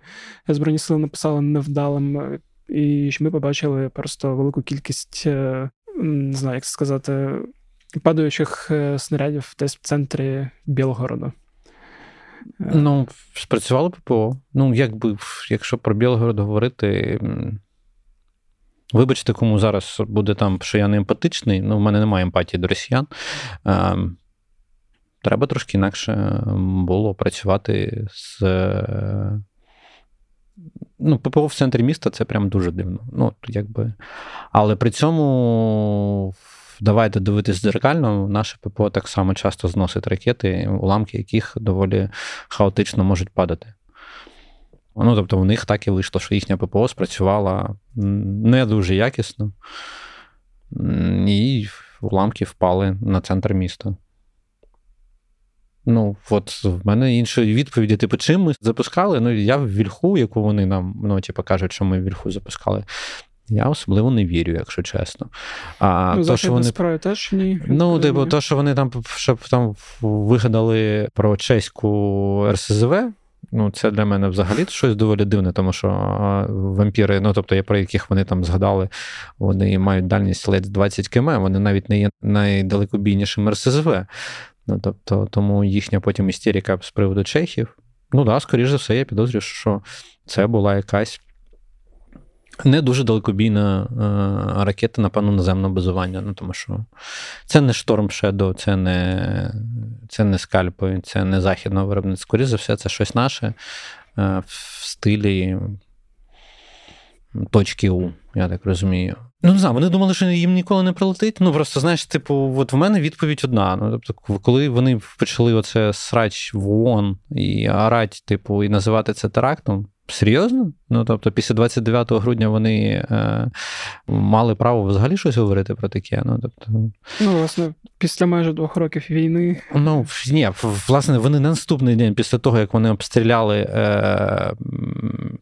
збройні сили написали невдалим, і ми побачили просто велику кількість, не знаю, як сказати, падаючих е, снарядів десь в центрі Білгорода. Е. Ну, спрацювало ППО. Ну, якби, якщо про Білгород говорити. Вибачте, кому зараз буде там, що я не емпатичний, ну, в мене немає емпатії до росіян. Е, треба трошки інакше було працювати з. Ну, ППО в центрі міста це прям дуже дивно. Ну, якби. Але при цьому давайте дивитись дзеркально, наше ППО так само часто зносить ракети, уламки яких доволі хаотично можуть падати. Ну, тобто, в них так і вийшло, що їхня ППО спрацювала не дуже якісно, і уламки впали на центр міста. Ну, от в мене іншої відповіді, типу, чим ми запускали? Ну, я в вільху, яку вони нам ну, типу, кажуть, що ми вільху запускали. Я особливо не вірю, якщо чесно. А ну, то, що вони справи теж ні. Ну, типу, то, що вони там щоб там вигадали про чеську РСЗВ, Ну, це для мене взагалі щось доволі дивне, тому що вампіри, ну тобто, про яких вони там згадали, вони мають дальність ледь 20 км, вони навіть не є найдалекобійнішим РСЗВ. Ну, тобто, Тому їхня потім істерика з приводу чехів. Ну так, да, скоріш за все, я підозрюю, що це була якась не дуже далекобійна е, ракета, напевно, наземного базування. Ну, тому що це не Storm Shadow, це не це не скальпи, це не західного виробництва. Скоріше за все, це щось наше е, в стилі точки У, я так розумію. Ну, не знаю, вони думали, що їм ніколи не прилетить. Ну, просто, знаєш, типу, от в мене відповідь одна. Ну, тобто, коли вони почали оце срач в ООН і орать, типу, і називати це терактом, Серйозно? Ну тобто, після 29 грудня вони е, мали право взагалі щось говорити про таке. Ну, тобто... ну, власне, після майже двох років війни. Ну, ні, власне, вони на наступний день, після того, як вони обстріляли, е,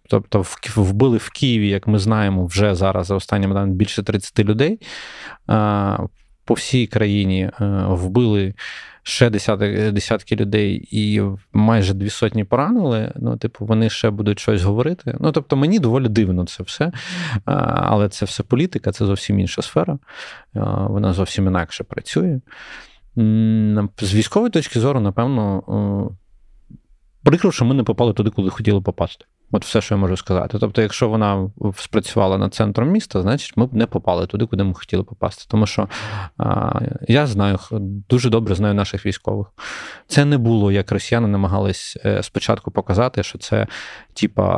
тобто вбили в Києві, як ми знаємо, вже зараз за останніми даними більше 30 людей. Е, по всій країні е, вбили ще десятки, десятки людей і майже дві сотні поранили. Ну, типу, вони ще будуть щось говорити. Ну, тобто, мені доволі дивно це все. Але це все політика, це зовсім інша сфера. Вона зовсім інакше працює. З військової точки зору, напевно, прикро, що ми не попали туди, куди хотіли попасти. От все, що я можу сказати. Тобто, якщо вона спрацювала над центром міста, значить ми б не попали туди, куди ми хотіли попасти. Тому що а, я знаю, дуже добре знаю наших військових. Це не було, як росіяни намагались е, спочатку показати, що це типа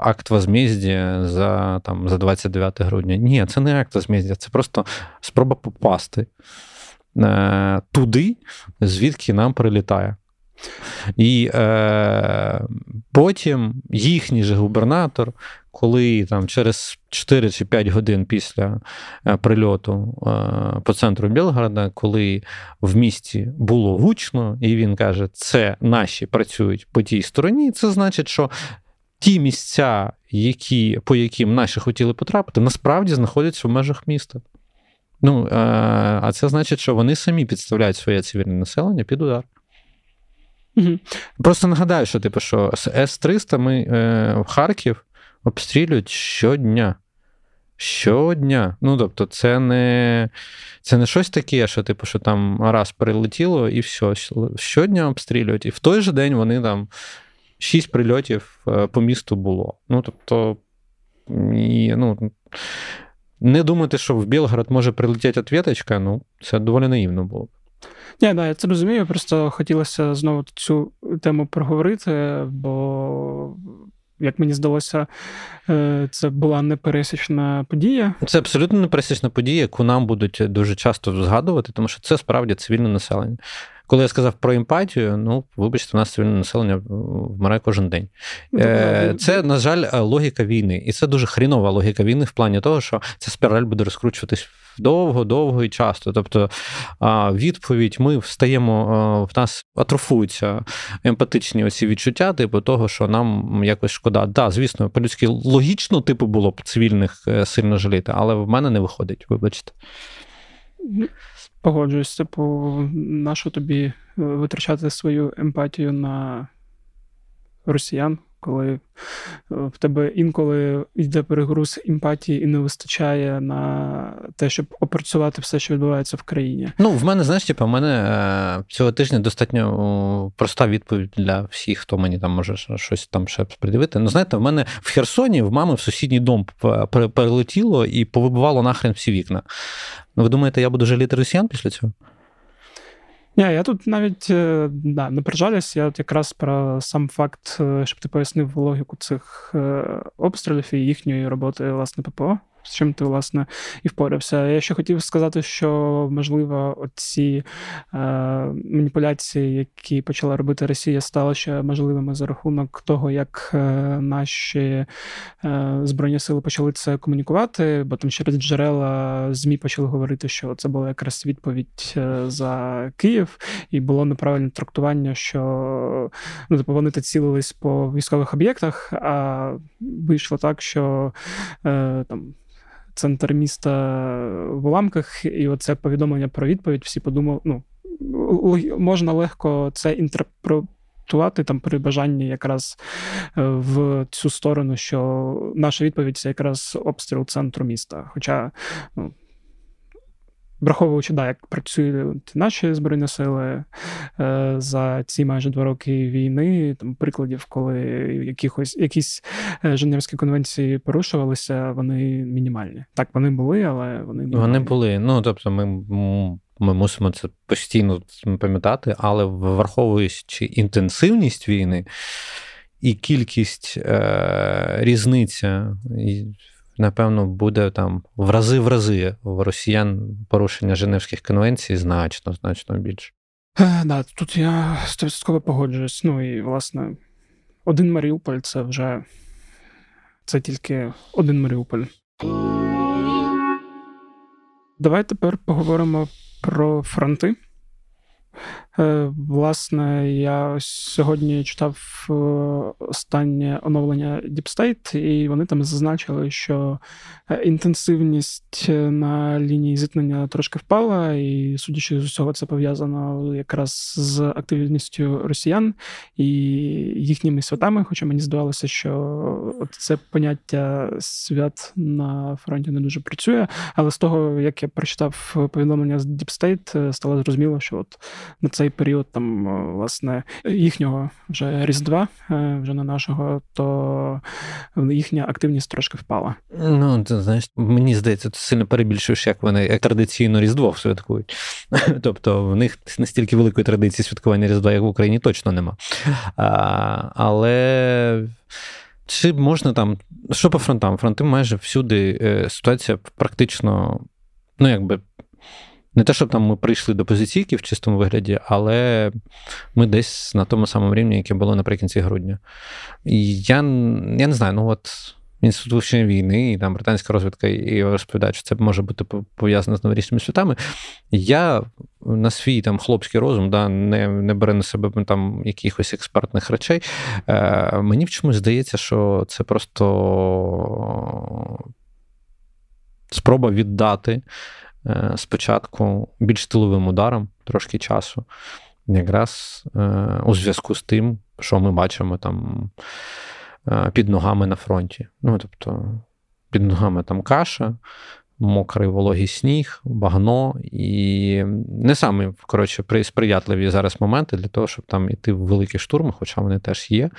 акт возмездя за там, за 29 грудня. Ні, це не акт возмездя, це просто спроба попасти е, туди, звідки нам прилітає. І е, потім їхній же губернатор, коли там через 4 чи 5 годин після е, прильоту е, по центру Білгорода, коли в місті було гучно, і він каже, це наші працюють по тій стороні, це значить, що ті місця, які, по яким наші хотіли потрапити, насправді знаходяться в межах міста. Ну, е, А це значить, що вони самі підставляють своє цивільне населення під удар. Угу. Просто нагадаю, що типу, що з С-300 ми е, в Харків обстрілюють щодня. Щодня. Ну, тобто, це не це не щось таке, що типу, що там раз прилетіло і все. Щодня обстрілюють. І в той же день вони там шість прильотів е, по місту було. Ну, тобто, і, ну, не думати, що в Білгород може прилетіти ответочка, ну, це доволі наївно було. Ні, да, я це розумію. Просто хотілося знову цю тему проговорити, бо. Як мені здалося, е, це була непересічна подія. Це абсолютно непересічна подія, яку нам будуть дуже часто згадувати, тому що це справді цивільне населення. Коли я сказав про емпатію, ну вибачте, у нас цивільне населення вмирає кожен день. Ну, е, це, на жаль, логіка війни, і це дуже хрінова логіка війни в плані того, що ця спіраль буде розкручуватись довго, довго і часто. Тобто відповідь ми встаємо, в нас атрофуються емпатичні оці відчуття, типу того, що нам якось шкода. Так, да, звісно, по-людськи логічно, типу, було б цивільних е, сильно жаліти, але в мене не виходить, вибачте. Погоджуюсь, типу, нащо тобі е, витрачати свою емпатію на росіян, коли е, в тебе інколи йде перегруз емпатії і не вистачає на те, щоб опрацювати все, що відбувається в країні. Ну, в мене, знаєш, типу, в мене е, цього тижня достатньо проста відповідь для всіх, хто мені там може щось там ще придивити. Ну, знаєте, в мене в Херсоні в мами в сусідній дом перелетіло і повибивало нахрен всі вікна. Ну, ви думаєте, я буду жаліти росіян після цього? Ні, я тут навіть е, да, не прижалюсь, я якраз про сам факт, е, щоб ти пояснив логіку цих е, обстрілів і їхньої роботи, власне, ППО з чим ти, власне, і впорався. Я ще хотів сказати, що, можливо, оці е, маніпуляції, які почала робити Росія, стали ще можливими за рахунок того, як е, наші е, Збройні сили почали це комунікувати, бо там через джерела ЗМІ почали говорити, що це була якраз відповідь е, за Київ, і було неправильне трактування, що ну, типу, вони цілились по військових об'єктах, а вийшло так, що е, там центр міста в уламках, і оце повідомлення про відповідь. Всі подумали, ну можна легко це інтерпретувати там при бажанні якраз е, в цю сторону, що наша відповідь це якраз обстріл центру міста. Хоча ну, враховуючи, да, як працюють наші збройні сили е, за ці майже два роки війни, там прикладів, коли якихось якісь е, Женевські конвенції порушувалися, вони мінімальні. Так, вони були, але вони мінімальні. вони були. Ну тобто, ми. Ми мусимо це постійно пам'ятати, але враховуючи інтенсивність війни і кількість е, різниця напевно, буде там в рази в рази в росіян порушення Женевських конвенцій значно, значно більше. Е, да, тут я стовідсотково погоджуюсь. Ну і, власне, один Маріуполь це вже це тільки один Маріуполь. Давай тепер поговоримо про фронти. Е, власне, я сьогодні читав е, останнє оновлення Deep State, і вони там зазначили, що е, інтенсивність на лінії зіткнення трошки впала, і судячи з усього, це пов'язано якраз з активністю росіян і їхніми святами. Хоча мені здавалося, що це поняття свят на фронті не дуже працює. Але з того, як я прочитав повідомлення з Deep State, стало зрозуміло, що от на цей період там е, власне їхнього вже різдва, е, вже не нашого, то їхня активність трошки впала. Ну ти знаєш, мені здається, ти сильно перебільшуєш, як вони як традиційно різдво святкують. Тобто в них настільки великої традиції святкування різдва, як в Україні, точно нема. А, Але. Чи можна там, що по фронтам? Фронти майже всюди е, ситуація практично, ну, якби не те, щоб там ми прийшли до позиційки в чистому вигляді, але ми десь на тому самому рівні, яке було наприкінці грудня. І я я не знаю, ну от інститут вивчення війни, і там британська розвідка і розповідають, що це може бути пов'язано з новорічними святами. Я на свій там хлопський розум да, не не бере на себе там якихось експертних речей. Е, Мені в чомусь здається, що це просто спроба віддати. Е, спочатку більш тиловим ударом трошки часу, якраз е, у зв'язку з тим, що ми бачимо там е, під ногами на фронті. Ну, тобто, під ногами там каша. Мокрий вологий сніг, багно, і не самі коротше, сприятливі зараз моменти для того, щоб там іти в великі штурми, хоча вони теж є.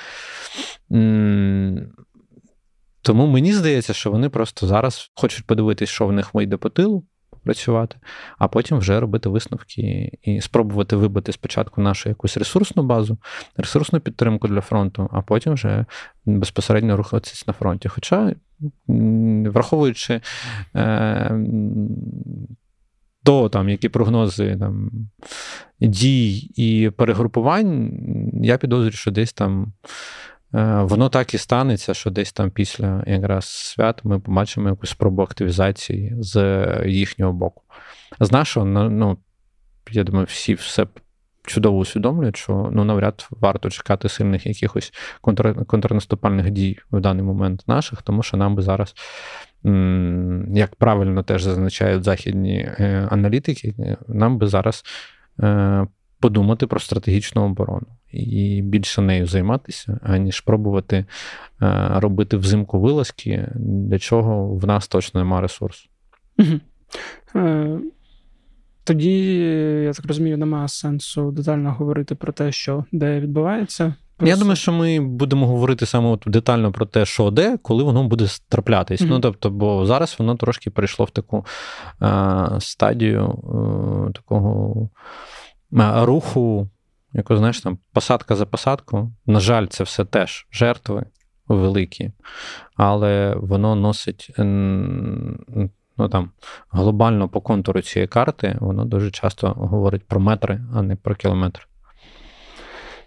Тому мені здається, що вони просто зараз хочуть подивитись, що в них вийде по тилу, працювати, а потім вже робити висновки і спробувати вибити спочатку нашу якусь ресурсну базу, ресурсну підтримку для фронту, а потім вже безпосередньо рухатися на фронті. Хоча, враховуючи е, то, там, які прогнози там, дій і перегрупувань, я підозрюю, що десь там. Е, воно так і станеться, що десь там після якраз свят ми побачимо якусь спробу активізації з їхнього боку. З нашого, ну, я думаю, всі все чудово усвідомлюють, що ну, навряд варто чекати сильних якихось контр... контрнаступальних дій в даний момент наших, тому що нам би зараз. Як правильно теж зазначають західні е, аналітики, нам би зараз е, подумати про стратегічну оборону і більше нею займатися, аніж пробувати е, робити взимку вилазки, для чого в нас точно немає ресурсу. Угу. Тоді, я так розумію, немає сенсу детально говорити про те, що де відбувається. Просто... Я думаю, що ми будемо говорити саме от детально про те, що де, коли воно буде траплятись. Mm-hmm. Ну тобто, бо зараз воно трошки перейшло в таку а, стадію а, такого а, руху яку, знаєш, там посадка за посадку. На жаль, це все теж жертви великі, але воно носить ну, там, глобально по контуру цієї карти, воно дуже часто говорить про метри, а не про кілометри.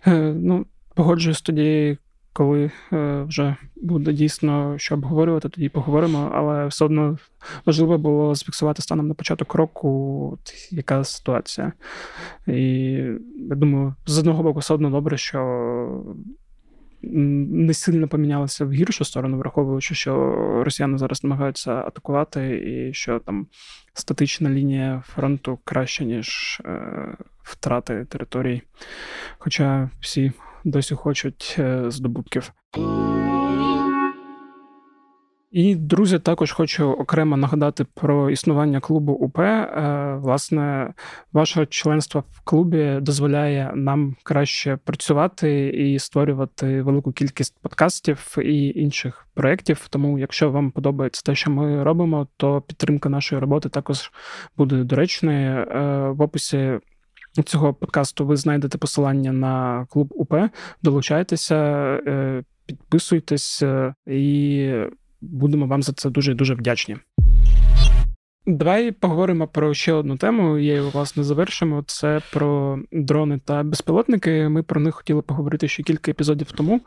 Е, ну, Погоджуюсь тоді, коли е, вже буде дійсно що обговорювати, тоді поговоримо. Але все одно важливо було зафіксувати станом на початок року, яка ситуація. І я думаю, з одного боку, все одно добре, що. Не сильно помінялося в гіршу сторону, враховуючи, що росіяни зараз намагаються атакувати, і що там статична лінія фронту краще, ніж е, втрати територій. Хоча всі досі хочуть здобутків. І, друзі, також хочу окремо нагадати про існування клубу УП. Е, власне, ваше членство в клубі дозволяє нам краще працювати і створювати велику кількість подкастів і інших проєктів. Тому, якщо вам подобається те, що ми робимо, то підтримка нашої роботи також буде доречною. Е, в описі. Цього подкасту ви знайдете посилання на клуб УП. Долучайтеся, е, підписуйтесь і будемо вам за це дуже дуже вдячні. Давай поговоримо про ще одну тему. Я її, власне завершимо. Це про дрони та безпілотники. Ми про них хотіли поговорити ще кілька епізодів тому.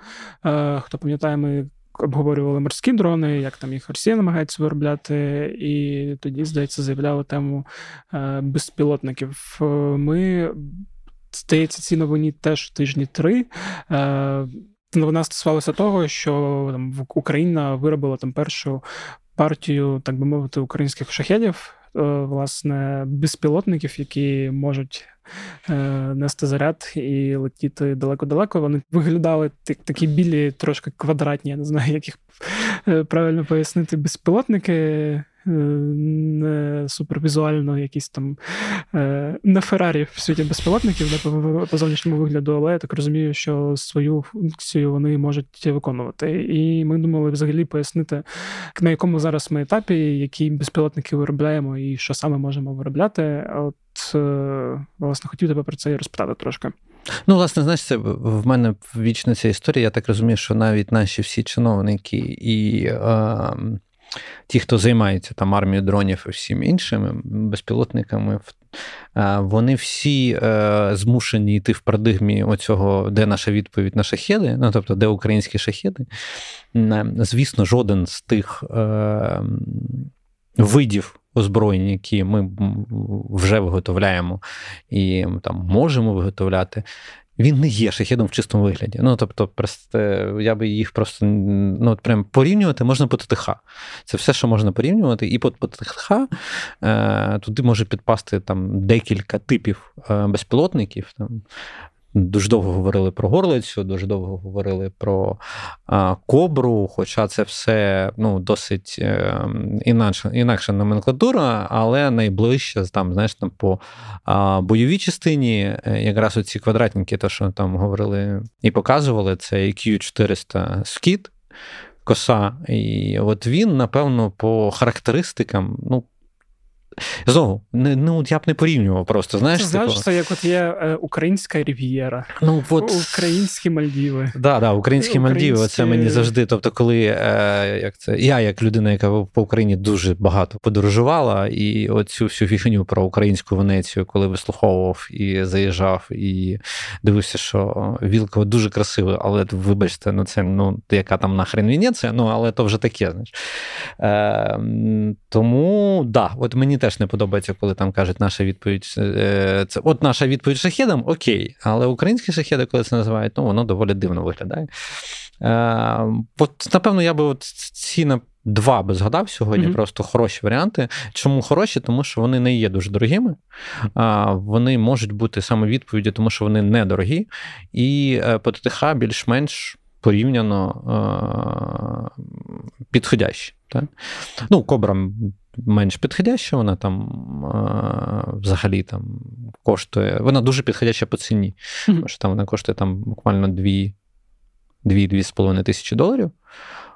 Е, хто пам'ятає, ми обговорювали морські дрони, як там їх Росія намагається виробляти, і тоді, здається, заявляли тему е, безпілотників. Е, ми, здається, ці новині теж тижні три. Вона стосувалася того, що там Україна виробила там першу партію, так би мовити, українських шахедів, е, власне, безпілотників, які можуть е, нести заряд і летіти далеко-далеко. Вони виглядали так, такі білі, трошки квадратні, я не знаю, як їх е, правильно пояснити, безпілотники. Е, не супервізуально якісь там е, не Феррарі в світі безпілотників, не по, зовнішньому вигляду, але я так розумію, що свою функцію вони можуть виконувати. І ми думали взагалі пояснити, на якому зараз ми етапі, які безпілотники виробляємо і що саме можемо виробляти. От, е, власне, хотів тебе про це і розпитати трошки. Ну, власне, знаєш, це в мене вічна ця історія. Я так розумію, що навіть наші всі чиновники і. Е, ті, хто займається там армією дронів і всім іншими безпілотниками, вони всі е, змушені йти в парадигмі оцього, де наша відповідь на шахеди, ну тобто, де українські шахеди. Звісно, жоден з тих е, видів. Озброєнь, які ми вже виготовляємо і там можемо виготовляти, він не є шахідом в чистому вигляді. Ну, тобто, просто я би їх просто ну, прям порівнювати можна по ТТХ. Це все, що можна порівнювати, і по ТТХ е, туди може підпасти там декілька типів е, безпілотників. Там, Дуже довго говорили про горлицю, дуже довго говорили про а, кобру, хоча це все ну, досить е, інакша, інакша номенклатура, але найближче там, знаєш, там по а, бойовій частині е, якраз оці квадратники, то, що там говорили і показували, це Q400 скіт, коса. І от він, напевно, по характеристикам, ну, Знову, не, ну я б не порівнював просто. знаєш. Це знаєш, типу... це як от є е, українська Рів'єра, ну, от... українські Мальдіви. Да, да, Українські Мальдіви, це мені завжди. Тобто, коли е, як це, я, як людина, яка по Україні дуже багато подорожувала, і оцю всю фігню про українську Венецію, коли вислуховував і заїжджав, і дивився, що Вілково дуже красиве, але вибачте, ну це ну, яка там нахрен Венеція, ну але то вже таке. знаєш. Е, Тому да, от мені теж не подобається, коли там кажуть, наша відповідь е, це от наша відповідь шахедам, окей. Але українські шахеди, коли це називають, ну воно доволі дивно виглядає. Е, от, Напевно, я би от ці на два би згадав сьогодні, mm-hmm. просто хороші варіанти. Чому хороші? Тому що вони не є дуже дорогими, вони можуть бути саме відповіді, тому що вони недорогі, і е, по ТТХ більш-менш порівняно підходящі. Так? Ну, Кобра менш підходяща, вона там взагалі там коштує. Вона дуже підходяща по ціні. Mm-hmm. Тому що там вона коштує там буквально 2-2,5 тисячі доларів.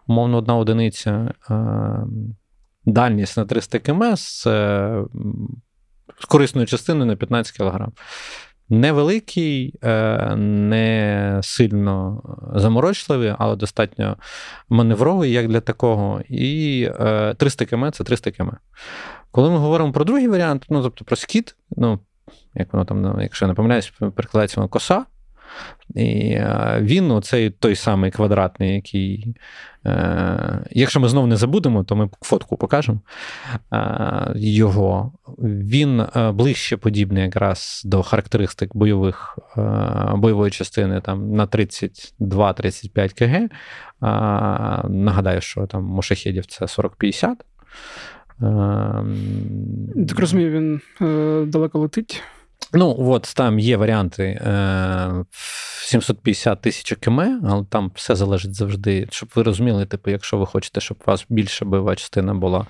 Умовно, одна одиниця. Дальність на 300 км з, корисною частиною на 15 кг невеликий, е, не сильно заморочливий, але достатньо маневровий, як для такого. І 300 км це 300 км. Коли ми говоримо про другий варіант, ну тобто про скіт, ну, як воно там, якщо я не помиляюсь, перекладається воно коса. І е, він, оцей той самий квадратний, який. Е, якщо ми знову не забудемо, то ми фотку покажемо е, його. Він ближче подібний якраз до характеристик бойових, бойової частини там, на 32-35 кг. Нагадаю, що там Мошахедів це 40-50. Так розумію, він далеко летить. Ну, от там є варіанти 750 тисяч км, але там все залежить завжди, щоб ви розуміли, типу, якщо ви хочете, щоб у вас більша бойова частина була,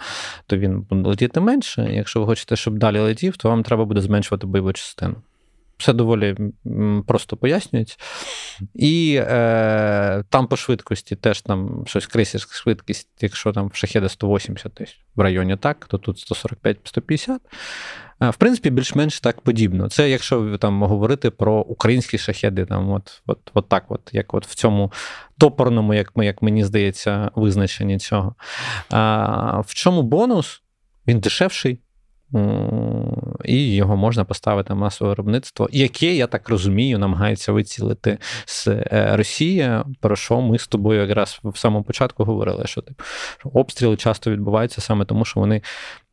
то він буде летіти менше. Якщо ви хочете, щоб далі летів, то вам треба буде зменшувати бойову частину. Все доволі просто пояснюється. І е, там по швидкості теж там щось крейсерська швидкість, якщо там в шахеда 180 тисяч в районі так, то тут 145-150. Е, в принципі, більш-менш так подібно. Це якщо там говорити про українські шахеди, там от от, от так, от, як от в цьому топорному, як як мені здається, визначенні цього. А, В чому бонус? Він дешевший і його можна поставити на масове виробництво, яке, я так розумію, намагається вицілити з е, Росії, про що ми з тобою якраз в самому початку говорили, що типу, обстріли часто відбуваються саме тому, що вони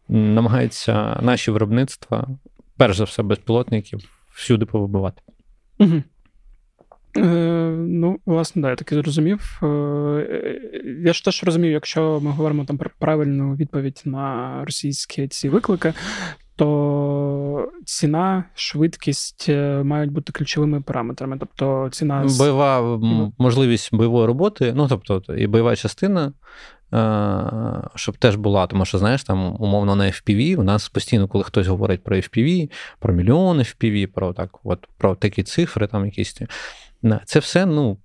намагаються наші виробництва, перш за все, безпілотників, всюди повибивати. Угу. Е, Ну, власне, да, я таки зрозумів. Е, Я ж теж розумію, якщо ми говоримо там про правильну відповідь на російські ці виклики, то ціна, швидкість е, мають бути ключовими параметрами. Тобто ціна бойова можливість бойової роботи, ну тобто і бойова частина. Е, щоб теж була, тому що, знаєш, там умовно на FPV, у нас постійно, коли хтось говорить про FPV, про мільйони FPV, про так, от, про такі цифри, там якісь. Це все, ну,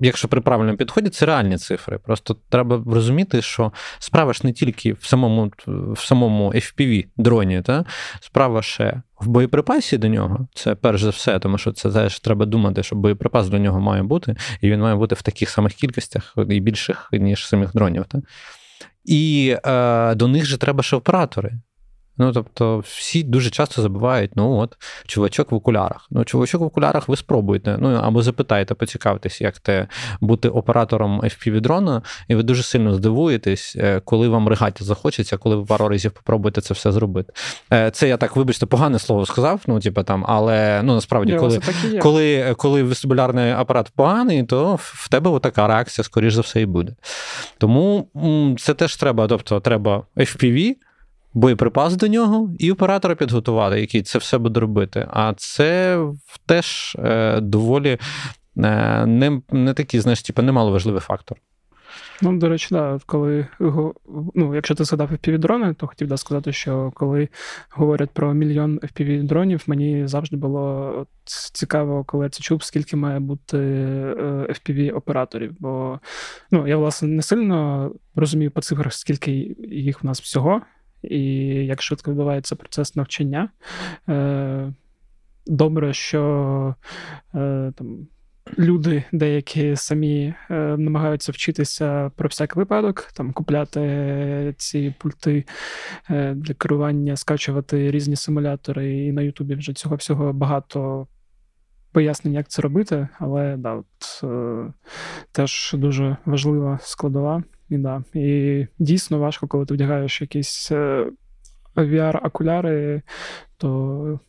якщо при правильному підході, це реальні цифри. Просто треба розуміти, що справа ж не тільки в самому в самому FPV дроні, та? справа ще в боєприпасі до нього. Це перш за все, тому що це теж треба думати, що боєприпас до нього має бути, і він має бути в таких самих кількостях і більших, ніж самих дронів. Та? І е, до них же треба ще оператори. Ну, тобто, всі дуже часто забувають, ну от, чувачок в окулярах. Ну, чувачок в окулярах ви спробуйте. Ну, або запитайте, поцікавтесь, як те бути оператором fpv дрона, і ви дуже сильно здивуєтесь, е, коли вам ригаття захочеться, коли ви пару разів попробуєте це все зробити. Е, це я так, вибачте, погане слово сказав, ну, типу там, але ну насправді, yeah, коли коли, коли вестибулярний апарат поганий, то в тебе така реакція, скоріш за все, і буде. Тому це теж треба, тобто, треба FPV боєприпас до нього і оператора підготувати, який це все буде робити. А це теж е, доволі е, не не такий, знаєш, типу, немало важливий фактор. Ну, до речі, да, коли ну, якщо ти згадав fpv-дрони, то хотів да сказати, що коли говорять про мільйон FPV-дронів, мені завжди було цікаво, коли я це чув, скільки має бути е, FPV-операторів. Бо ну, я, власне, не сильно розумію по цифрах, скільки їх в нас всього і як швидко відбувається процес навчання. Е, Добре, що е, там. Люди деякі самі е, намагаються вчитися про всяк випадок, там купляти ці пульти е, для керування, скачувати різні симулятори, і на Ютубі вже цього всього багато пояснень, як це робити, але да, от, е, теж дуже важлива складова. І да. І дійсно важко, коли ти вдягаєш якісь е, VR-окуляри, то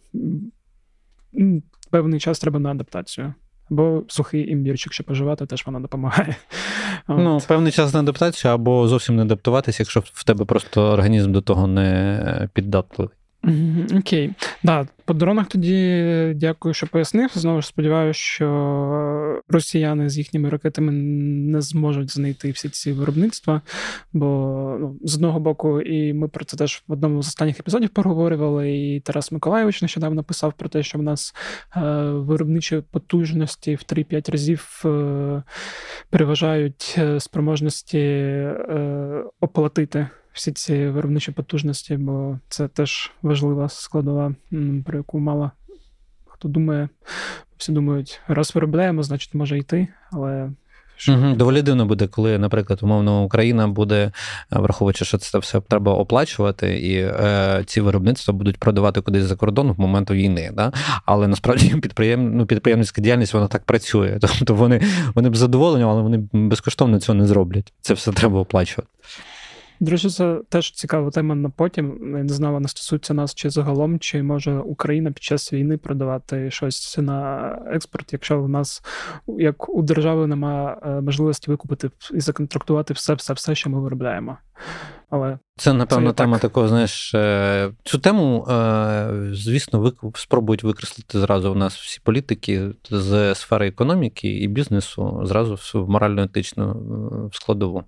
певний час треба на адаптацію. Або сухий імбірчик, щоб поживати, теж вона допомагає. Ну, От. Певний час на адаптацію, або зовсім не адаптуватися, якщо в тебе просто організм до того не піддатливий. Окей. Да, по дронах тоді дякую, що пояснив. Знову ж сподіваюся, що росіяни з їхніми ракетами не зможуть знайти всі ці виробництва. Бо ну, з одного боку, і ми про це теж в одному з останніх епізодів поговорювали. І Тарас Миколайович нещодавно писав про те, що в нас е, виробничі потужності в 3-5 разів е, переважають е, спроможності е, оплатити всі ці виробничі потужності, бо це теж важлива складова, про яку мало хто думає. Всі думають, раз виробляємо, значить може йти, але. Угу, Доволі дивно буде, коли, наприклад, умовно Україна буде, е, враховуючи, що це все треба оплачувати, і е, ці виробництва будуть продавати кудись за кордон в момент війни. Да? Але насправді підприєм, ну, підприємницька діяльність вона так працює. Тобто вони вони б задоволені, але вони безкоштовно цього не зроблять. Це все треба оплачувати. До речі, це теж цікава тема на потім. Я не знаю, вона стосується нас чи загалом, чи може Україна під час війни продавати щось на експорт, якщо у нас як у держави немає е, можливості викупити і законтрактувати все, все, все, що ми виробляємо. Але це напевно це тема так. такого. Знаєш, е, цю тему, е, звісно, спробують викреслити зразу у нас всі політики з сфери економіки і бізнесу зразу в морально-етичну складову.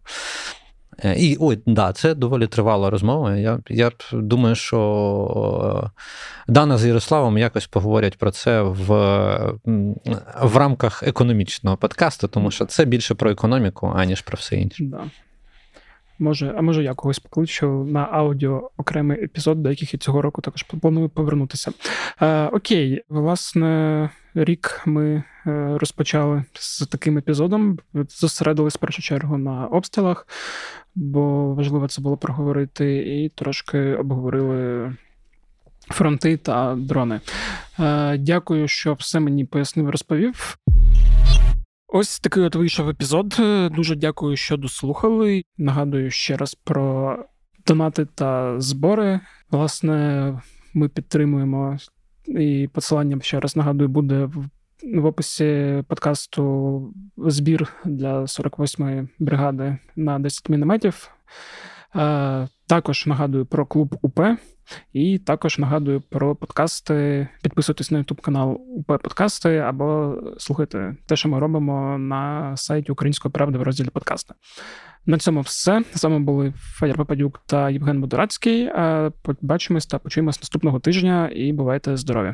Е, і ой, да, це доволі тривала розмова. Я я думаю, що е, Дана з Ярославом якось поговорять про це в в рамках економічного подкасту, тому що це більше про економіку, аніж про все інше. Да. Може, а може я когось покличу на аудіо окремий епізод, до яких я цього року також планую повернутися. Е, Окей, власне, рік ми е, розпочали з таким епізодом. Зосередились в першу чергу на обстрілах, бо важливо це було проговорити, і трошки обговорили. Фронти та дрони. Е, Дякую, що все мені пояснив, розповів. Ось такий от вийшов епізод. Дуже дякую, що дослухали. Нагадую ще раз про донати та збори. Власне, ми підтримуємо і посилання ще раз нагадую, буде в. В описі подкасту збір для 48-ї бригади на 10 мінометів. Е, також нагадую про клуб УП. І також нагадую про подкасти. Підписуйтесь на YouTube канал УП Подкасти або слухайте те, що ми робимо на сайті Української правди в розділі подкасти. На цьому все. З вами були Федір Попадюк та Євген Будорацький. Побачимось та почуємось наступного тижня і бувайте здорові!